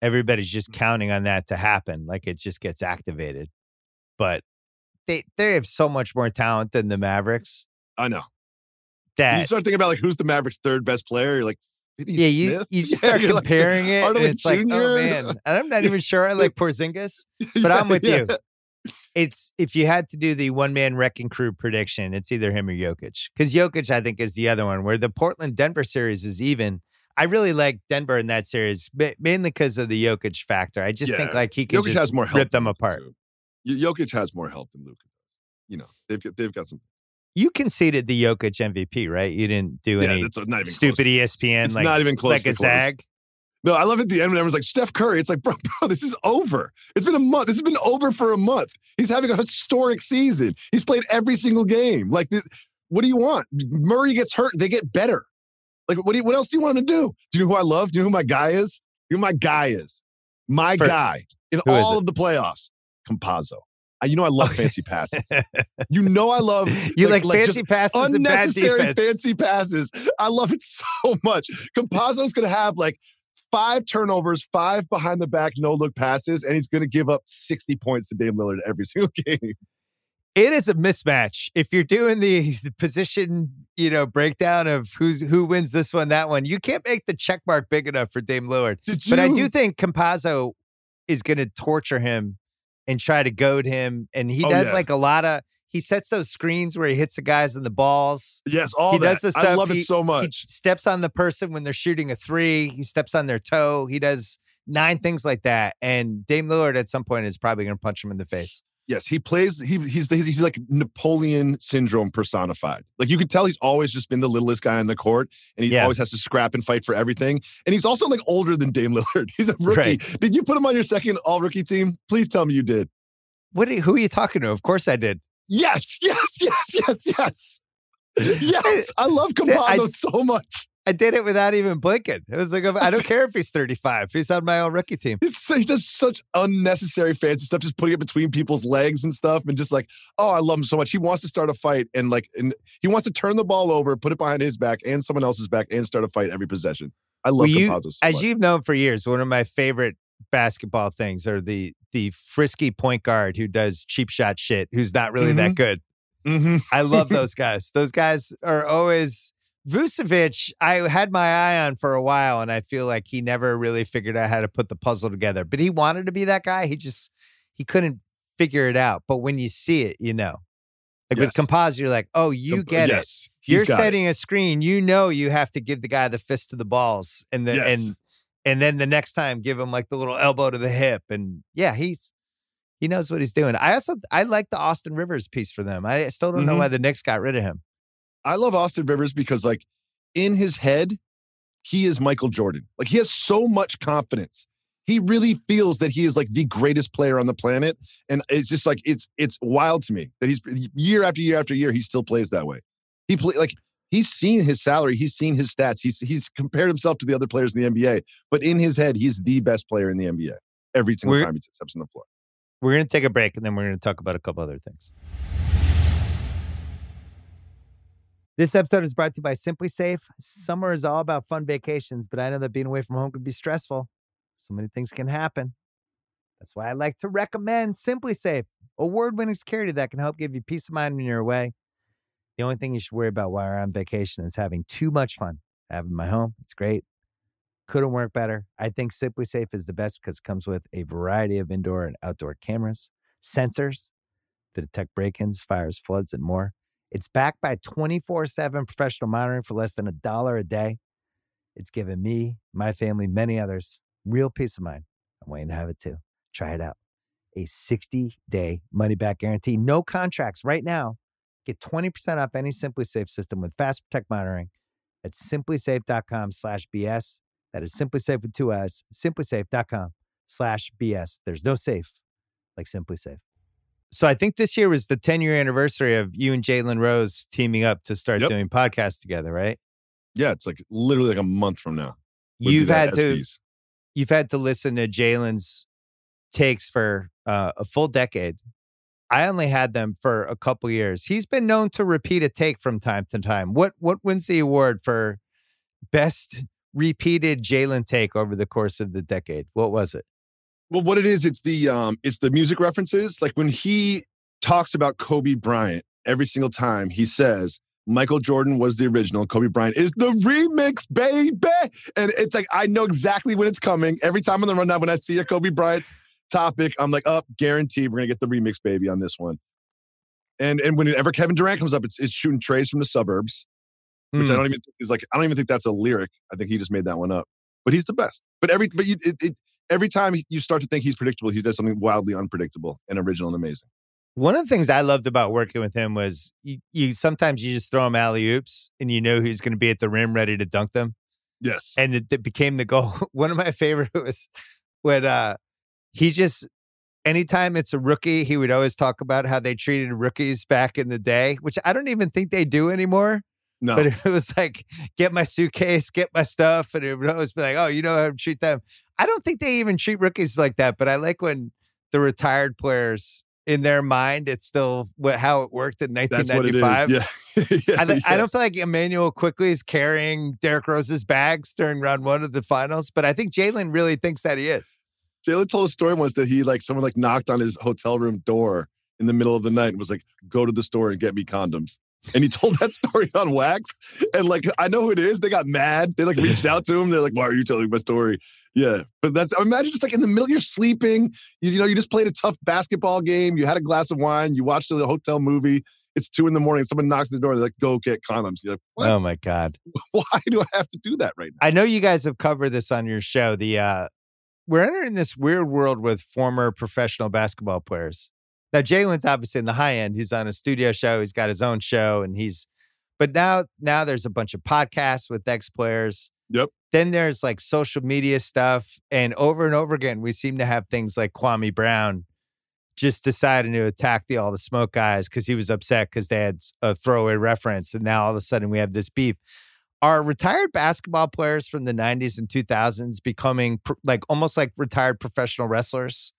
everybody's just Mm. counting on that to happen. Like it just gets activated. But they they have so much more talent than the Mavericks I know. you start thinking about like who's the Mavericks' third best player. You're like, yeah, you Smith? you just start like, comparing it, and it's like, oh man. And I'm not even sure I like Porzingis. But I'm with you. It's if you had to do the one man wrecking crew prediction, it's either him or Jokic. Because Jokic, I think, is the other one. Where the Portland Denver series is even. I really like Denver in that series, mainly because of the Jokic factor. I just think like he can Jokic just has more help rip them apart. too. Jokic has more help than Luka. does. You know, they've got they've got some. You conceded the Jokic MVP, right? You didn't do Yeah, any that's not even stupid E ESPN. It's like, not even close Like a close. zag. No, I love at the end when everyone's like Steph Curry. It's like, bro, bro, this is over. It's been a month. This has been over for a month. He's having a historic season. He's played every single game. Like, this, what do you want? Murray gets hurt. They get better. Like, what do you, what else do you want to do? Do you know who I love? Do you know who my guy is? You know who my guy is? My For- guy in all of the playoffs. Campazzo. you know I love fancy passes. you know I love you like, like, fancy passes, unnecessary fancy passes. I love it so much. Campazzo's gonna have like five turnovers, five behind the back no look passes, and he's gonna give up sixty points to Dame Lillard every single game. It is a mismatch. If you're doing the, the position, you know, breakdown of who's who wins this one, that one, you can't make the check mark big enough for Dame Lillard. But I do think Campazzo is going to torture him and try to goad him. And he oh, does yeah. like a lot of he sets those screens where he hits the guys in the balls. Yes, all he that. does the stuff. I love he, it so much. He steps on the person when they're shooting a three. He steps on their toe. He does nine things like that. And Dame Lillard at some point is probably going to punch him in the face. Yes, he plays. He he's he's like Napoleon syndrome personified. Like you could tell, he's always just been the littlest guy on the court, and he yeah. always has to scrap and fight for everything. And he's also like older than Dame Lillard. He's a rookie. Right. Did you put him on your second All Rookie team? Please tell me you did. What? Are, who are you talking to? Of course I did. Yes, yes, yes, yes, yes. Yes, I love Campazzo so much. I did it without even blinking. It was like, I don't care if he's 35. He's on my own rookie team. he does such unnecessary fancy stuff, just putting it between people's legs and stuff. And just like, oh, I love him so much. He wants to start a fight and like, and he wants to turn the ball over, put it behind his back and someone else's back and start a fight every possession. I love well, you, so As much. you've known for years, one of my favorite basketball things are the the frisky point guard who does cheap shot shit, who's not really mm-hmm. that good. Mm-hmm. I love those guys. Those guys are always Vucevic, I had my eye on for a while, and I feel like he never really figured out how to put the puzzle together. But he wanted to be that guy. He just he couldn't figure it out. But when you see it, you know. Like yes. with Campazzo, you're like, oh, you get yes, it. You're setting it. a screen. You know you have to give the guy the fist to the balls, and the yes. and and then the next time give him like the little elbow to the hip. And yeah, he's he knows what he's doing. I also I like the Austin Rivers piece for them. I still don't mm-hmm. know why the Knicks got rid of him. I love Austin Rivers because, like, in his head, he is Michael Jordan. Like, he has so much confidence. He really feels that he is like the greatest player on the planet, and it's just like it's it's wild to me that he's year after year after year he still plays that way. He play like he's seen his salary, he's seen his stats, he's he's compared himself to the other players in the NBA, but in his head, he's the best player in the NBA every single we're, time he steps on the floor. We're going to take a break and then we're going to talk about a couple other things. This episode is brought to you by SimpliSafe. Mm-hmm. Summer is all about fun vacations, but I know that being away from home can be stressful. So many things can happen. That's why I like to recommend SimpliSafe, award winning security that can help give you peace of mind when you're away. The only thing you should worry about while you're on vacation is having too much fun. Having my home, it's great. Couldn't work better. I think SimpliSafe is the best because it comes with a variety of indoor and outdoor cameras, sensors to detect break ins, fires, floods, and more. It's backed by 24 7 professional monitoring for less than a dollar a day. It's given me, my family, many others real peace of mind. I'm waiting to have it too. Try it out. A 60 day money back guarantee, no contracts right now. Get 20% off any SimpliSafe system with Fast Protect monitoring at simplisafe.com slash BS. That is SimpliSafe with two S, simplisafe.com slash BS. There's no safe like SimpliSafe. So I think this year was the 10 year anniversary of you and Jalen Rose teaming up to start yep. doing podcasts together, right? Yeah, it's like literally like a month from now. You've had to you've had to listen to Jalen's takes for uh, a full decade. I only had them for a couple years. He's been known to repeat a take from time to time. What what wins the award for best repeated Jalen take over the course of the decade? What was it? Well, what it is, it's the um, it's the music references. Like when he talks about Kobe Bryant every single time, he says Michael Jordan was the original. Kobe Bryant is the remix, baby. And it's like I know exactly when it's coming. Every time on the rundown, when I see a Kobe Bryant topic, I'm like, up, oh, guaranteed we're gonna get the remix, baby, on this one. And and whenever Kevin Durant comes up, it's it's shooting treys from the suburbs, which mm. I hmm. don't even think is like I don't even think that's a lyric. I think he just made that one up. But he's the best. But every but you it, it every time you start to think he's predictable, he does something wildly unpredictable and original and amazing. One of the things I loved about working with him was you, you sometimes you just throw him alley oops and you know he's going to be at the rim ready to dunk them. Yes, and it, it became the goal. One of my favorite was when uh, he just anytime it's a rookie, he would always talk about how they treated rookies back in the day, which I don't even think they do anymore. No. But it was like, get my suitcase, get my stuff. And it would always be like, oh, you know how to treat them. I don't think they even treat rookies like that, but I like when the retired players in their mind, it's still what, how it worked in 1995. Yeah. yeah, I, th- yeah. I don't feel like Immanuel Quickley is carrying Derrick Rose's bags during round one of the finals, but I think Jalen really thinks that he is. Jalen told a story once that he like someone like knocked on his hotel room door in the middle of the night and was like, "Go to the store and get me condoms." And he told that story on wax. And like, I know who it is. They got mad. They like reached out to him. They're like, "Why are you telling my story?" Yeah, but that's imagine just like in the middle, you're sleeping. You, you know, you just played a tough basketball game. You had a glass of wine. You watched the hotel movie. It's two in the morning. Someone knocks the door. They're like, "Go get condoms." You're like, "What? Oh my God. Why do I have to do that right now?" I know you guys have covered this on your show. The uh we're entering this weird world with former professional basketball players. Now Jalen's obviously in the high end. He's on a studio show. He's got his own show, and he's. But now, now there's a bunch of podcasts with ex players. Yep. Then there's like social media stuff, and over and over again, we seem to have things like Kwame Brown just deciding to attack the all the smoke guys because he was upset because they had a throwaway reference, and now all of a sudden we have this beef are retired basketball players from the 90s and 2000s becoming pr- like almost like retired professional wrestlers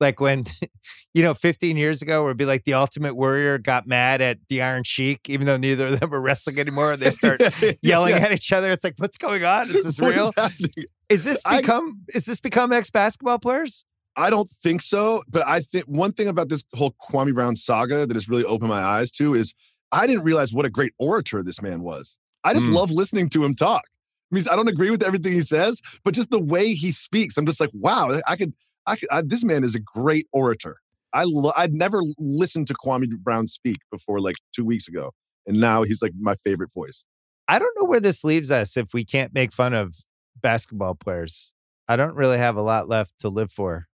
like when you know 15 years ago where it'd be like the ultimate warrior got mad at the iron sheik even though neither of them are wrestling anymore and they start yelling yeah. at each other it's like what's going on is this real happening? is this I- become is this become ex basketball players I don't think so. But I think one thing about this whole Kwame Brown saga that has really opened my eyes to is I didn't realize what a great orator this man was. I just Mm. love listening to him talk. I mean, I don't agree with everything he says, but just the way he speaks, I'm just like, wow, I could, I I, this man is a great orator. I lo- I'd never listened to Kwame Brown speak before like two weeks ago, and now he's like my favorite voice. i don't know where this leaves us if we can't make fun of basketball players i don't really have a lot left to live for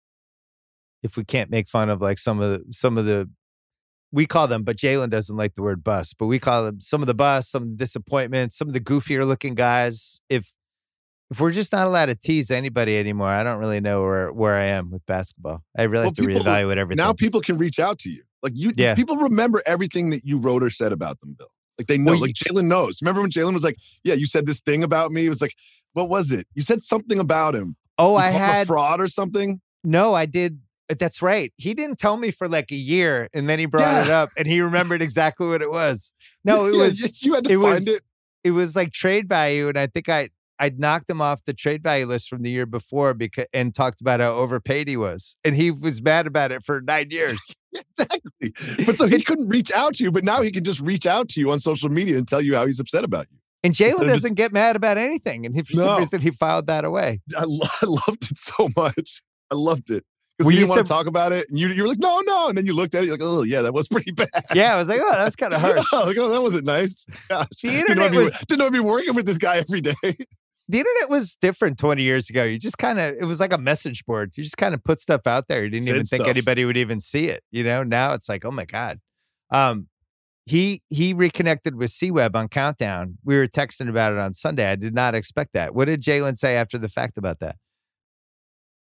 if we can't make fun of like some of the some of the we call them but jalen doesn't like the word bust but we call them some of the bust some disappointments some of the goofier looking guys if if we're just not allowed to tease anybody anymore i don't really know where where i am with basketball i really Well, have to people- reevaluate everything Now people can reach out to you. Like you, Yeah. people remember everything that you wrote or said about them, Bill. Like they know. Well, like Jalen knows. Remember when Jalen was like, "Yeah, you said this thing about me." It was like, what was it? You said something about him. oh You i had a fraud or something. No, I did. uh, That's right. He didn't tell me for like a year, and then he brought it up, and he remembered exactly what it was. No, it Yeah, was you- had to it find was- it. it was like trade value, and I think I I knocked him off the trade value list from the year before because and talked about how overpaid he was, and he was mad about it for nine years. exactly. But so he couldn't reach out to you, but now he can just reach out to you on social media and tell you how he's upset about you. And Jalen doesn't get mad about anything, and he, for some reason he filed that away. I, lo- I loved it so much. I loved it because you didn't want to talk about it, and you you were like, "No, no," and then you looked at it, you're like, "Oh, yeah, that was pretty bad." Yeah, I was like, oh, that's kind of harsh. oh, like, oh, that wasn't nice. Gosh. The didn't know, internet I'd be, was- didn't know I'd be working with this guy every day. The internet was different 20 years ago. You just kind of, it was like a message board. You just kind of put stuff out there. You didn't Said even think stuff. anybody would even see it. You know, now it's like, oh my God. Um, he he reconnected with C Webb on Countdown. We were texting about it on Sunday. I did not expect that. What did Jalen say after the fact about that?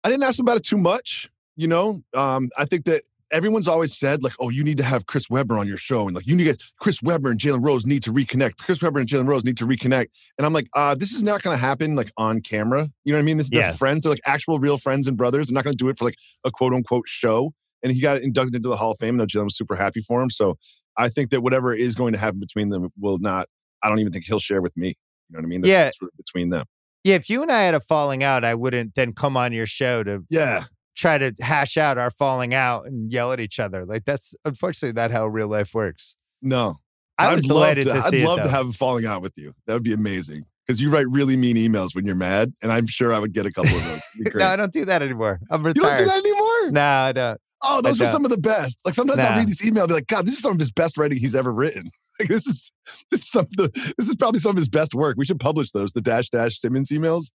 I didn't ask him about it too much. You know, um, I think that everyone's always said like, "Oh, you need to have Chris Webber on your show," and like, "You need to get Chris Webber and Jalen Rose need to reconnect. Chris Webber and Jalen Rose need to reconnect." And I'm like, uh, "This is not going to happen like on camera. You know what I mean? This is Yeah. their friends. They're like actual, real friends and brothers. I'm not going to do it for like a quote unquote show." And he got inducted into the Hall of Fame. No, Jalen was super happy for him. So I think that whatever is going to happen between them will not. I don't even think he'll share with me. You know what I mean? That's, Yeah. that's really between them. Yeah, if you and I had a falling out, I wouldn't then come on your show to Yeah. Try to hash out our falling out and yell at each other. Like that's unfortunately not how real life works. No. I was I'd delighted to, to, I'd love it. to have a falling out with you. That would be amazing. Because you write really mean emails when you're mad, and I'm sure I would get a couple of those. It'd be great. no, I don't do that anymore. I'm retired. you don't do that anymore? No, I don't. Oh, those I are don't. some of the best. Like sometimes I'll read this email and be like, God, this is some of his best writing he's ever written. Like this is this is some of the this is probably some of his best work. We should publish those, the dash dash Simmons emails.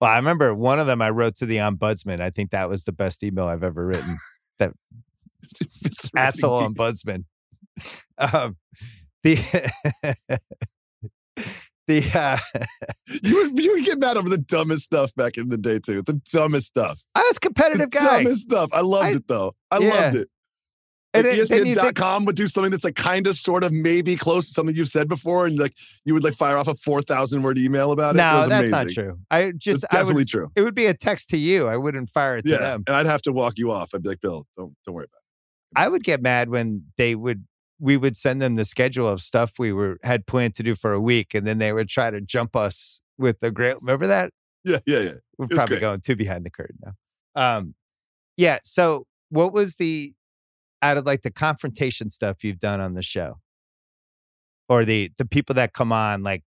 Well, I remember one of them I wrote to the ombudsman. I think that was the best email I've ever written. that Asshole ombudsman. Um, the the uh, You would you would get mad over the dumbest stuff back in the day too. The dumbest stuff. I was a The competitive guy. dumbest stuff. I loved I- it though. I Yeah. loved it. And it- think- ESPN.com would do something that's like kind of sort of maybe close to something you've said before, and like you would like fire off a four thousand word email about it. It No, was that's not true. I just It's I definitely would true. it would be a text to you. I wouldn't fire it to Yeah, them. and I'd have to walk you off. I'd be like, Bill, don't don't worry about it. I would get mad when they would we would send them the schedule of stuff we were had planned to do for a week, and then they would try to jump us with the great. Remember that? Yeah, yeah, yeah. We're probably great. going too behind the curtain now. Um, yeah. So, what was the out of like the confrontation stuff you've done on the show, or the the people that come on like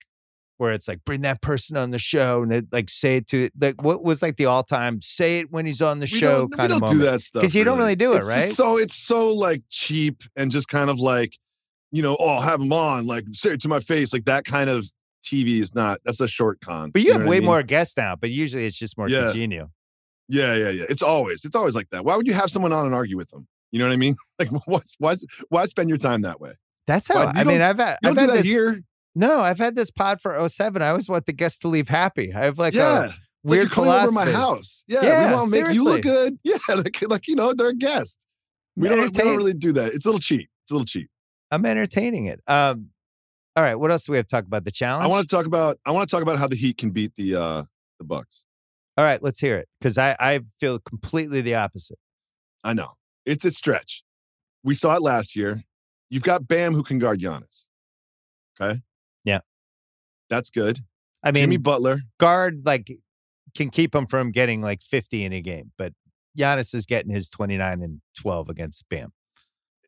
where it's like bring that person on the show and it, like say it to like what was like the all time say it when he's on the we show kind of moment. do that stuff because you really. don't really do it it's right. So it's so like cheap and just kind of like you know oh have him on like say it to my face like that kind of TV is not that's a short con. But you, you have way I mean? more guests now. But usually it's just more yeah. congenial. Yeah, yeah, yeah. It's always it's always like that. Why would you have someone on and argue with them? You know what I mean? Like why why why spend your time that way? That's how I mean I've had I've had this here no, I've had this pod for 07. I always want the guests to leave happy. I have like yeah. a weird like philosophy. over my house. Yeah, yeah we want to make you look good. Yeah, like, like you know, they're a guest. We don't, we don't really do that. It's a little cheap. It's a little cheap. I'm entertaining it. Um, all right, what else do we have to talk about? The challenge. I want to talk about. I want to talk about how the Heat can beat the uh the Bucks. All right, let's hear it because I I feel completely the opposite. I know it's a stretch. We saw it last year. You've got Bam who can guard Giannis. Okay. Yeah. That's good. I mean, Jimmy Butler guard like can keep him from getting like 50 in a game, but Giannis is getting his 29 and 12 against Bam.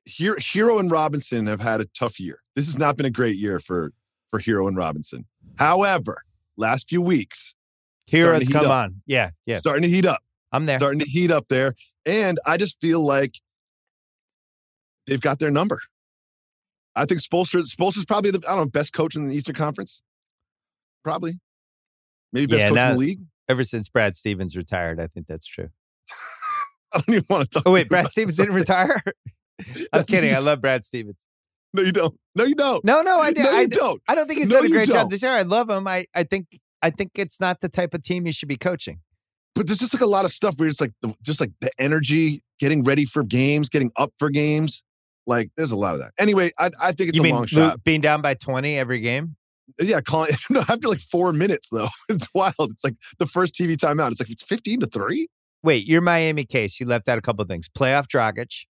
Herro and Robinson have had a tough year. This has not been a great year for for Herro and Robinson. However, last few weeks, Herro's come up. on. Yeah, yeah. Starting to heat up. I'm there. Starting to heat up there. And I just feel like they've got their number. I think Spoelstra Spoelstra's probably the I don't know best coach in the Eastern Conference. Probably, maybe best yeah, coach now, in the league. Ever since Brad Stevens retired, I think that's true. I don't even want to talk. Oh wait, Brad Stevens didn't retire. I'm kidding. I love Brad Stevens. No, you don't. No, you don't. No, no, I, no, I don't. I don't think he's no, done a great job this year. I love him. I, I think I think it's not the type of team you should be coaching. But there's just like a lot of stuff where it's like the, just like the energy, getting ready for games, getting up for games. Like there's a lot of that. Anyway, I, I think it's you a mean long shot. Being down by 20 every game? Yeah, calling no, after like four minutes though. It's wild. It's like the first TV timeout. It's like it's 15 to 3. Wait, your Miami case, you left out a couple of things. Playoff Dragic.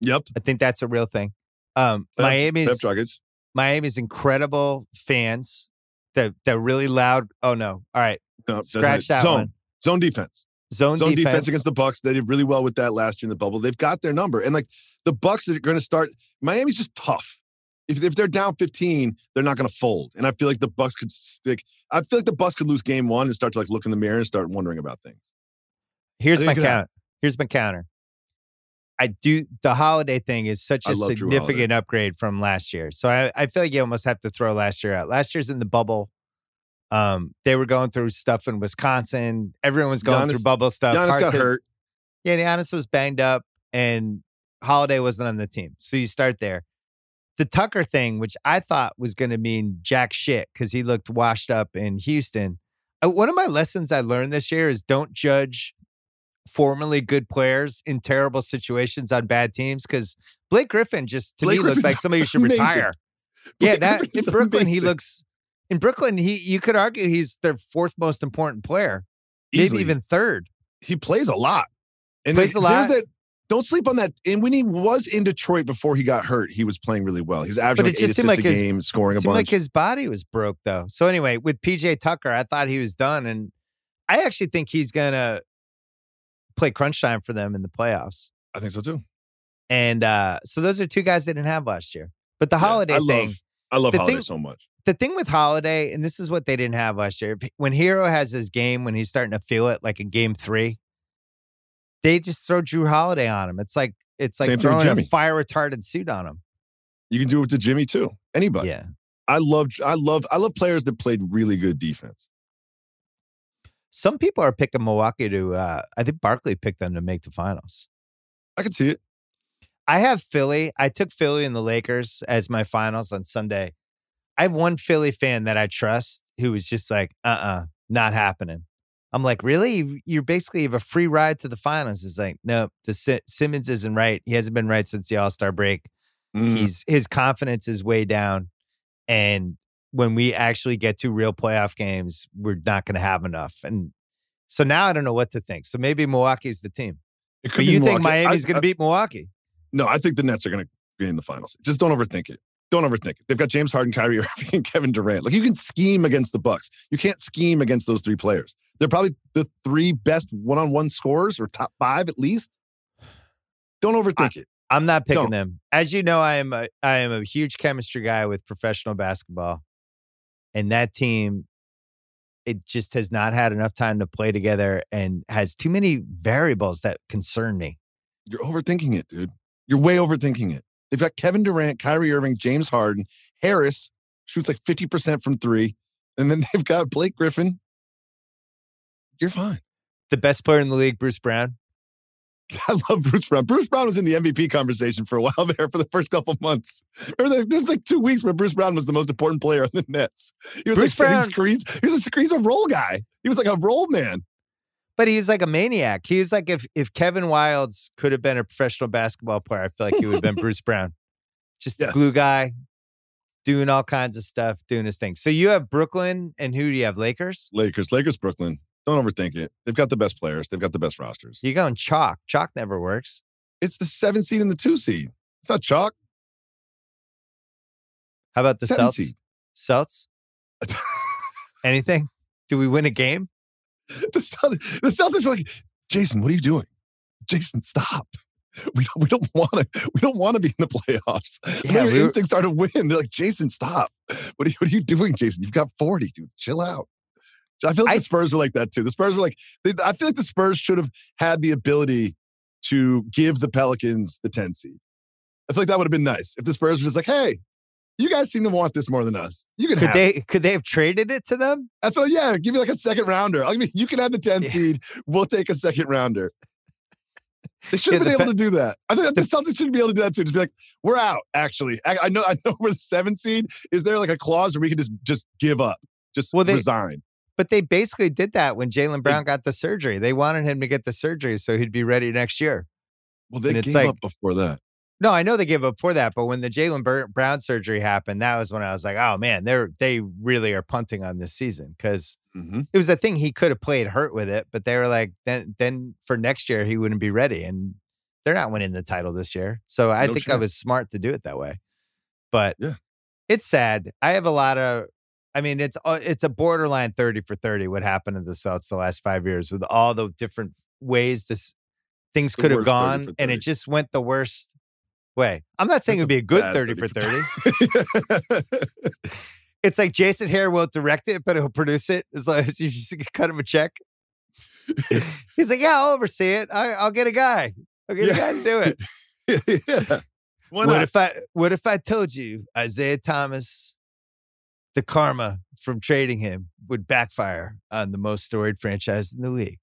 Yep. I think that's a real thing. Um playoff, Miami's playoff Dragic. Miami's incredible fans. They're, they're really loud. Oh no. All right. No, Scratch that zone. one. Zone defense zone, zone defense. defense. against the Bucks. They did really well with that last year in the bubble. They've got their number, and like the Bucks are going to start. Miami's just tough. If, if they're down 15, they're not going to fold. And I feel like the Bucks could stick. I feel like the Bucks could lose game one and start to like look in the mirror and start wondering about things. Here's my counter. Here's my counter. I do the holiday thing is such a significant upgrade from last year. So I, I feel like you almost have to throw last year out. Last year's in the bubble. Um, they were going through stuff in Wisconsin. Everyone was going Giannis, through bubble stuff. Giannis Hard got to, hurt. Yeah, Giannis was banged up, and Holiday wasn't on the team. So you start there. The Tucker thing, which I thought was going to mean jack shit because he looked washed up in Houston. Uh, one of my lessons I learned this year is don't judge formerly good players in terrible situations on bad teams because Blake Griffin just to Blake me Griffin's looked like somebody who should retire. Blake yeah, that Griffin's in Brooklyn amazing. he looks in Brooklyn, he you could argue he's their fourth most important player, Easily. maybe even third. He plays a lot. And plays a lot. That, don't sleep on that. And when he was in Detroit before he got hurt, he was playing really well. He was averaging like eight assists like a his, game, scoring a bunch. Like his body was broke though. So anyway, with PJ Tucker, I thought he was done, and I actually think he's gonna play crunch time for them in the playoffs. I think so too. And uh, so those are two guys they didn't have last year. But the yeah, holiday I thing, love, I love Holiday thing, so much the thing with Holiday, and this is what they didn't have last year. When Herro has his game, when he's starting to feel it, like in Game Three, they just throw Jrue Holiday on him. It's like it's like Same throwing a fire retardant suit on him. You can do it to Jimmy too. Anybody. Yeah. I love I love I love players that played really good defense. Some people are picking Milwaukee to uh I think Barkley picked them to make the finals. I can see it. I have Philly. I took Philly and the Lakers as my finals on Sunday. I have one Philly fan that I trust who was just like, uh uh-uh, uh, not happening. I'm like, really? You're basically have a free ride to the finals. It's like, no, the Simmons isn't right. He hasn't been right since the All Star break. Mm. He's his confidence is way down, and when we actually get to real playoff games, we're not going to have enough. And so now I don't know what to think. So maybe Milwaukee's the team. But you think Miami's going to beat Milwaukee? No, I think the Nets are going to be in the finals. Just don't overthink it. Don't overthink it. They've got James Harden, Kyrie Irving, and Kevin Durant. Like you can scheme against the Bucks. You can't scheme against those three players. They're probably the three best one-on-one scorers or top five at least. Don't overthink I, it. I'm not picking Don't. them. As you know, I am a I am a huge chemistry guy with professional basketball. And that team it just has not had enough time to play together and has too many variables that concern me. You're overthinking it, dude. You're way overthinking it. They've got Kevin Durant, Kyrie Irving, James Harden, Harris shoots like 50% from three. And then they've got Blake Griffin. You're fine. The best player in the league, Bruce Brown. I love Bruce Brown. Bruce Brown was in the MVP conversation for a while there for the first couple months. There's like two weeks where Bruce Brown was the most important player on the Nets. He was Bruce like Brown- setting screens. He was a screens a role guy. He was like a role man. But he's like a maniac. He's like if if Kevin Wildes could have been a professional basketball player, I feel like he would have been Bruce Brown. Just a Yes. glue guy, doing all kinds of stuff, doing his thing. So you have Brooklyn and who do you have? Lakers? Lakers, Lakers, Brooklyn. Don't overthink it. They've got the best players. They've got the best rosters. You're going chalk. Chalk never works. It's the seven seed and the two seed. It's not chalk. How about the Seven Celts? seed. Celts? Anything? Do we win a game? the, Celtics, the Celtics were like, Jayson, what are you doing? Jayson, stop. We don't, we don't want to. We don't want to be in the playoffs. Yeah, Their we were- instincts are to win. They're like, Jayson, stop. What are you, what are you doing, Jayson? You've got forty, dude. Chill out. So I feel like I- the Spurs were like that too. The Spurs were like, they, I feel like the Spurs should have had the ability to give the Pelicans the ten seed. I feel like that would have been nice if the Spurs were just like, hey, you guys seem to want this more than us. You can Could have they it. could they have traded it to them? That's what, yeah, give you like a second rounder. I mean, you can have the 10 Yeah. seed. We'll take a second rounder. They should have Yeah, been the able to do that. I think that the Celtics should be able to do that too. Just be like, we're out. Actually, I, I know. I know we're the seven seed. Is there like a clause where we can just just give up, just Well, they- resign? But they basically did that when Jaylen Brown got the surgery. They wanted him to get the surgery so he'd be ready next year. Well, they and gave like- up before that. No, I know they gave up for that, but when the Jaylen Bur- Brown surgery happened, that was when I was like, "Oh man, they're they really are punting on this season." Because Mm-hmm. it was a thing he could have played hurt with it, but they were like, then then for next year he wouldn't be ready, and they're not winning the title this year. So I No think I was smart to do it that way. But Yeah. it's sad. I have a lot of. I mean, it's uh, it's a borderline thirty for thirty. What happened to the Celtics the last five years with all the different ways this things could have worst 30 gone, and it just went the worst way. I'm not saying it'd be a good bad thirty for 30. It's like Jason Hehir won't direct it, but he'll produce it as long as you just cut him a check. He's like, yeah, I'll oversee it. I, I'll get a guy. I'll get a guy to do it. yeah. Why what not? if I what if I told you Isaiah Thomas, the karma from trading him would backfire on the most storied franchise in the league?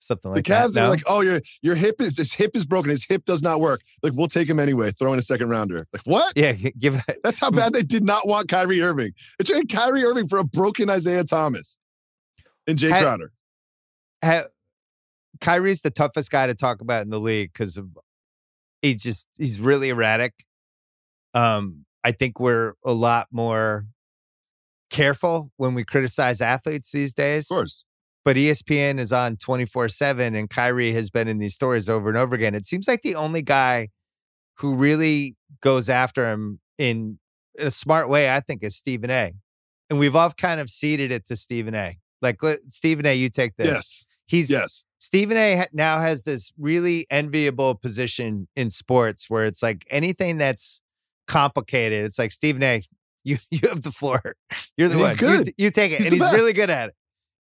Something like the Cavs that. are no? like, oh, your your hip is his hip is broken. His hip does not work. Like, we'll take him anyway. Throw in a second rounder. Like, what? yeah, give. That's how bad they did not want Kyrie Irving. They traded Kyrie Irving for a broken Isaiah Thomas and Jae Crowder. ha- Kyrie's the toughest guy to talk about in the league because of he just he's really erratic. Um, I think we're a lot more careful when we criticize athletes these days. Of course. But ESPN is on 24 7, and Kyrie has been in these stories over and over again. It seems like the only guy who really goes after him in, a smart way, I think, is Stephen A. And we've all kind of ceded it to Stephen A. Like, Stephen A., you take this. Yes. He's Yes. Stephen A. ha- now has this really enviable position in sports where it's like anything that's complicated, it's like Stephen A. You you have the floor. You're the And one. You You, take it, He's and he's really good at it,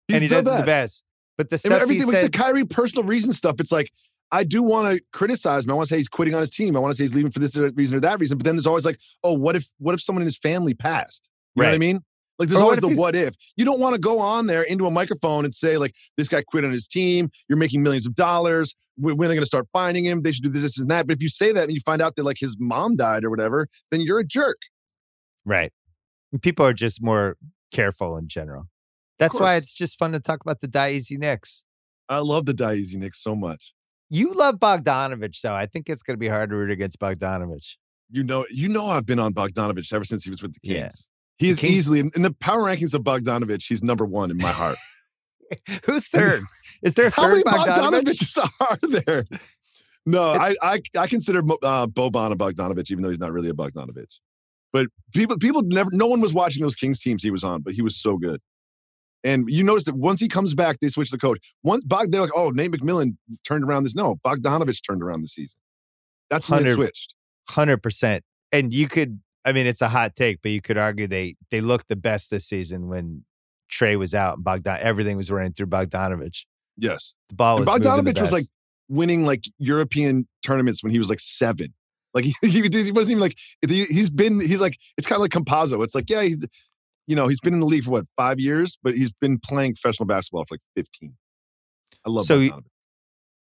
He's and he does best. the best. But the stuff he everything with the Kyrie personal reason stuff, it's like, I do want to criticize him. I want to say he's quitting on his team. I want to say he's leaving for this reason or that reason. But then there's always like, oh, what if what if someone in his family passed? You know what I mean? Like there's what always if the what if. You don't want to go on there into a microphone and say, like, this guy quit on his team. You're making millions of dollars. When when are they going to start finding him? They should do this, this, and that. But if you say that and you find out that like his mom died or whatever, then you're a jerk. right? People are just more careful in general. That's why it's just fun to talk about the Easy Knicks. I love the Easy Knicks so much. You love Bogdanovich, though. I think it's going to be hard to root against Bogdanovich. You know, you know, I've been on Bogdanovich ever since he was with the Kings. Yeah. He is Kings- easily in the power rankings of Bogdanovich. He's number one in my heart. Who's third? Is there How many Bogdanovich? Bogdanoviches are there? No, I I, I consider uh, Boban a Bogdanovich, even though he's not really a Bogdanovich. But people people never no one was watching those Kings teams he was on, but he was so good. And you notice that once he comes back, they switch the coach. Once Bog, they're like, oh, Nate McMillan turned around this. No, Bogdanovich turned around the season. That's when it switched. Hundred percent. And you could, I mean, it's a hot take, but you could argue they they looked the best this season when Trae was out and Bogdan everything was running through Bogdanovich. Yes, the ball. Was Bogdanovich was like winning like European tournaments when he was like seven. Like he, he, wasn't even like he, has been. He's like it's kind of like Campazzo. It's like yeah, he's you know he's been in the league for what five years, but he's been playing professional basketball for like fifteen. I love so.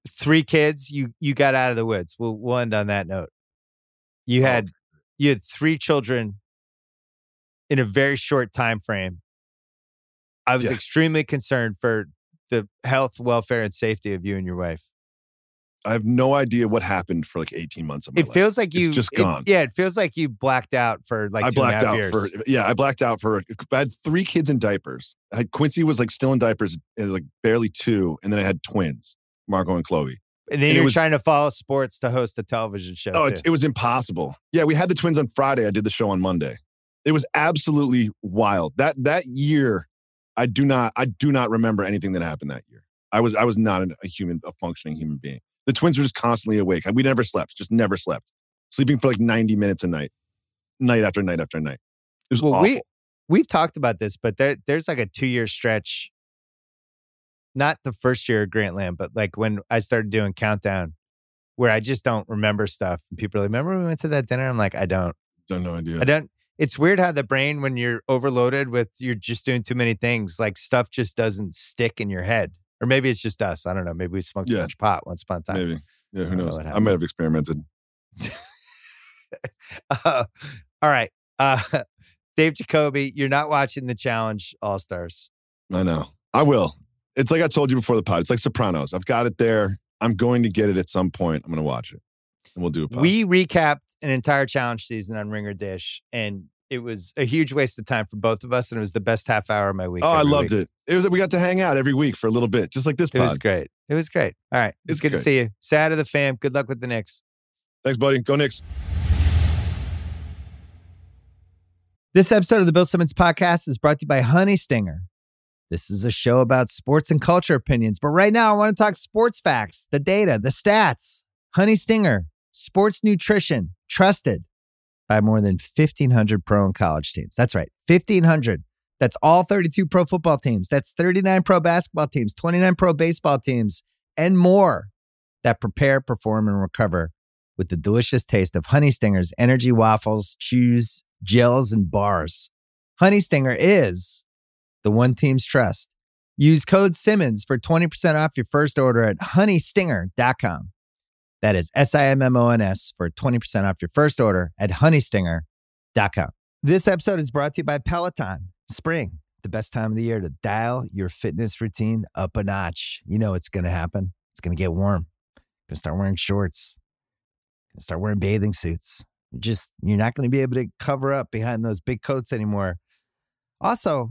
Three kids, you you got out of the woods. We'll, we'll end on that note. You oh, had you had three children in a very short time frame. I was yeah. extremely concerned for the health, welfare, and safety of you and your wife. I have no idea what happened for like 18 months of my It feels like you it's just gone. It, yeah, it feels like you blacked out for like I blacked out years. for yeah, I blacked out for I had three kids in diapers. I had Quincy was like still in diapers, like barely two, and then I had twins, Marco and Chloe. And then and you're was, trying to follow sports to host a television show. Oh, it was impossible. Yeah, we had the twins on Friday. I did the show on Monday. It was absolutely wild. That that year, I do not I do not remember anything that happened that year. I was I was not a human, a functioning human being. The twins were just constantly awake. We never slept, just never slept, sleeping for like 90 minutes a night, night after night after night. It was well, awful. we we've talked about this, but there there's like a two year stretch. Not the first year of Grantland, but like when I started doing countdown, where I just don't remember stuff. And people are like, "Remember we went to that dinner?" I'm like, "I don't." Don't no idea. I don't. It's weird how the brain, when you're overloaded with, you're just doing too many things. Like stuff just doesn't stick in your head. Or maybe it's just us. I don't know. Maybe we smoked too much pot once upon a time. Maybe. Yeah, who knows? I might have experimented. uh, all right. Uh, Dave Jacoby, you're not watching the Challenge All Stars. I know. I will. It's like I told you before the pod. It's like Sopranos. I've got it there. I'm going to get it at some point. I'm going to watch it, and we'll do a pod. We recapped an entire challenge season on Ringer Dish, and it was a huge waste of time for both of us, and it was the best half hour of my week. Oh, I loved week. it. It was we got to hang out every week for a little bit, just like this. It was great. It was great. All right, it's, it's good great. to see you. Sad of the fam. Good luck with the Knicks. Thanks, buddy. Go Knicks. This episode of the Bill Simmons podcast is brought to you by Honey Stinger. This is a show about sports and culture opinions, but right now I want to talk sports facts, the data, the stats. Honey Stinger, sports nutrition, trusted by more than 1,500 pro and college teams. That's right, 1,500. That's all 32 pro football teams. That's 39 pro basketball teams, 29 pro baseball teams, and more that prepare, perform, and recover with the delicious taste of Honey Stinger's energy waffles, chews, gels, and bars. Honey Stinger is the one team's trust. Use code Simmons for 20% off your first order at honeystinger.com. That is S I M M O N S for 20% off your first order at honeystinger.com. This episode is brought to you by Peloton. Spring, the best time of the year to dial your fitness routine up a notch. You know it's going to happen. It's going to get warm. Going to start wearing shorts. Going to start wearing bathing suits. You're just, you're not going to be able to cover up behind those big coats anymore. Also,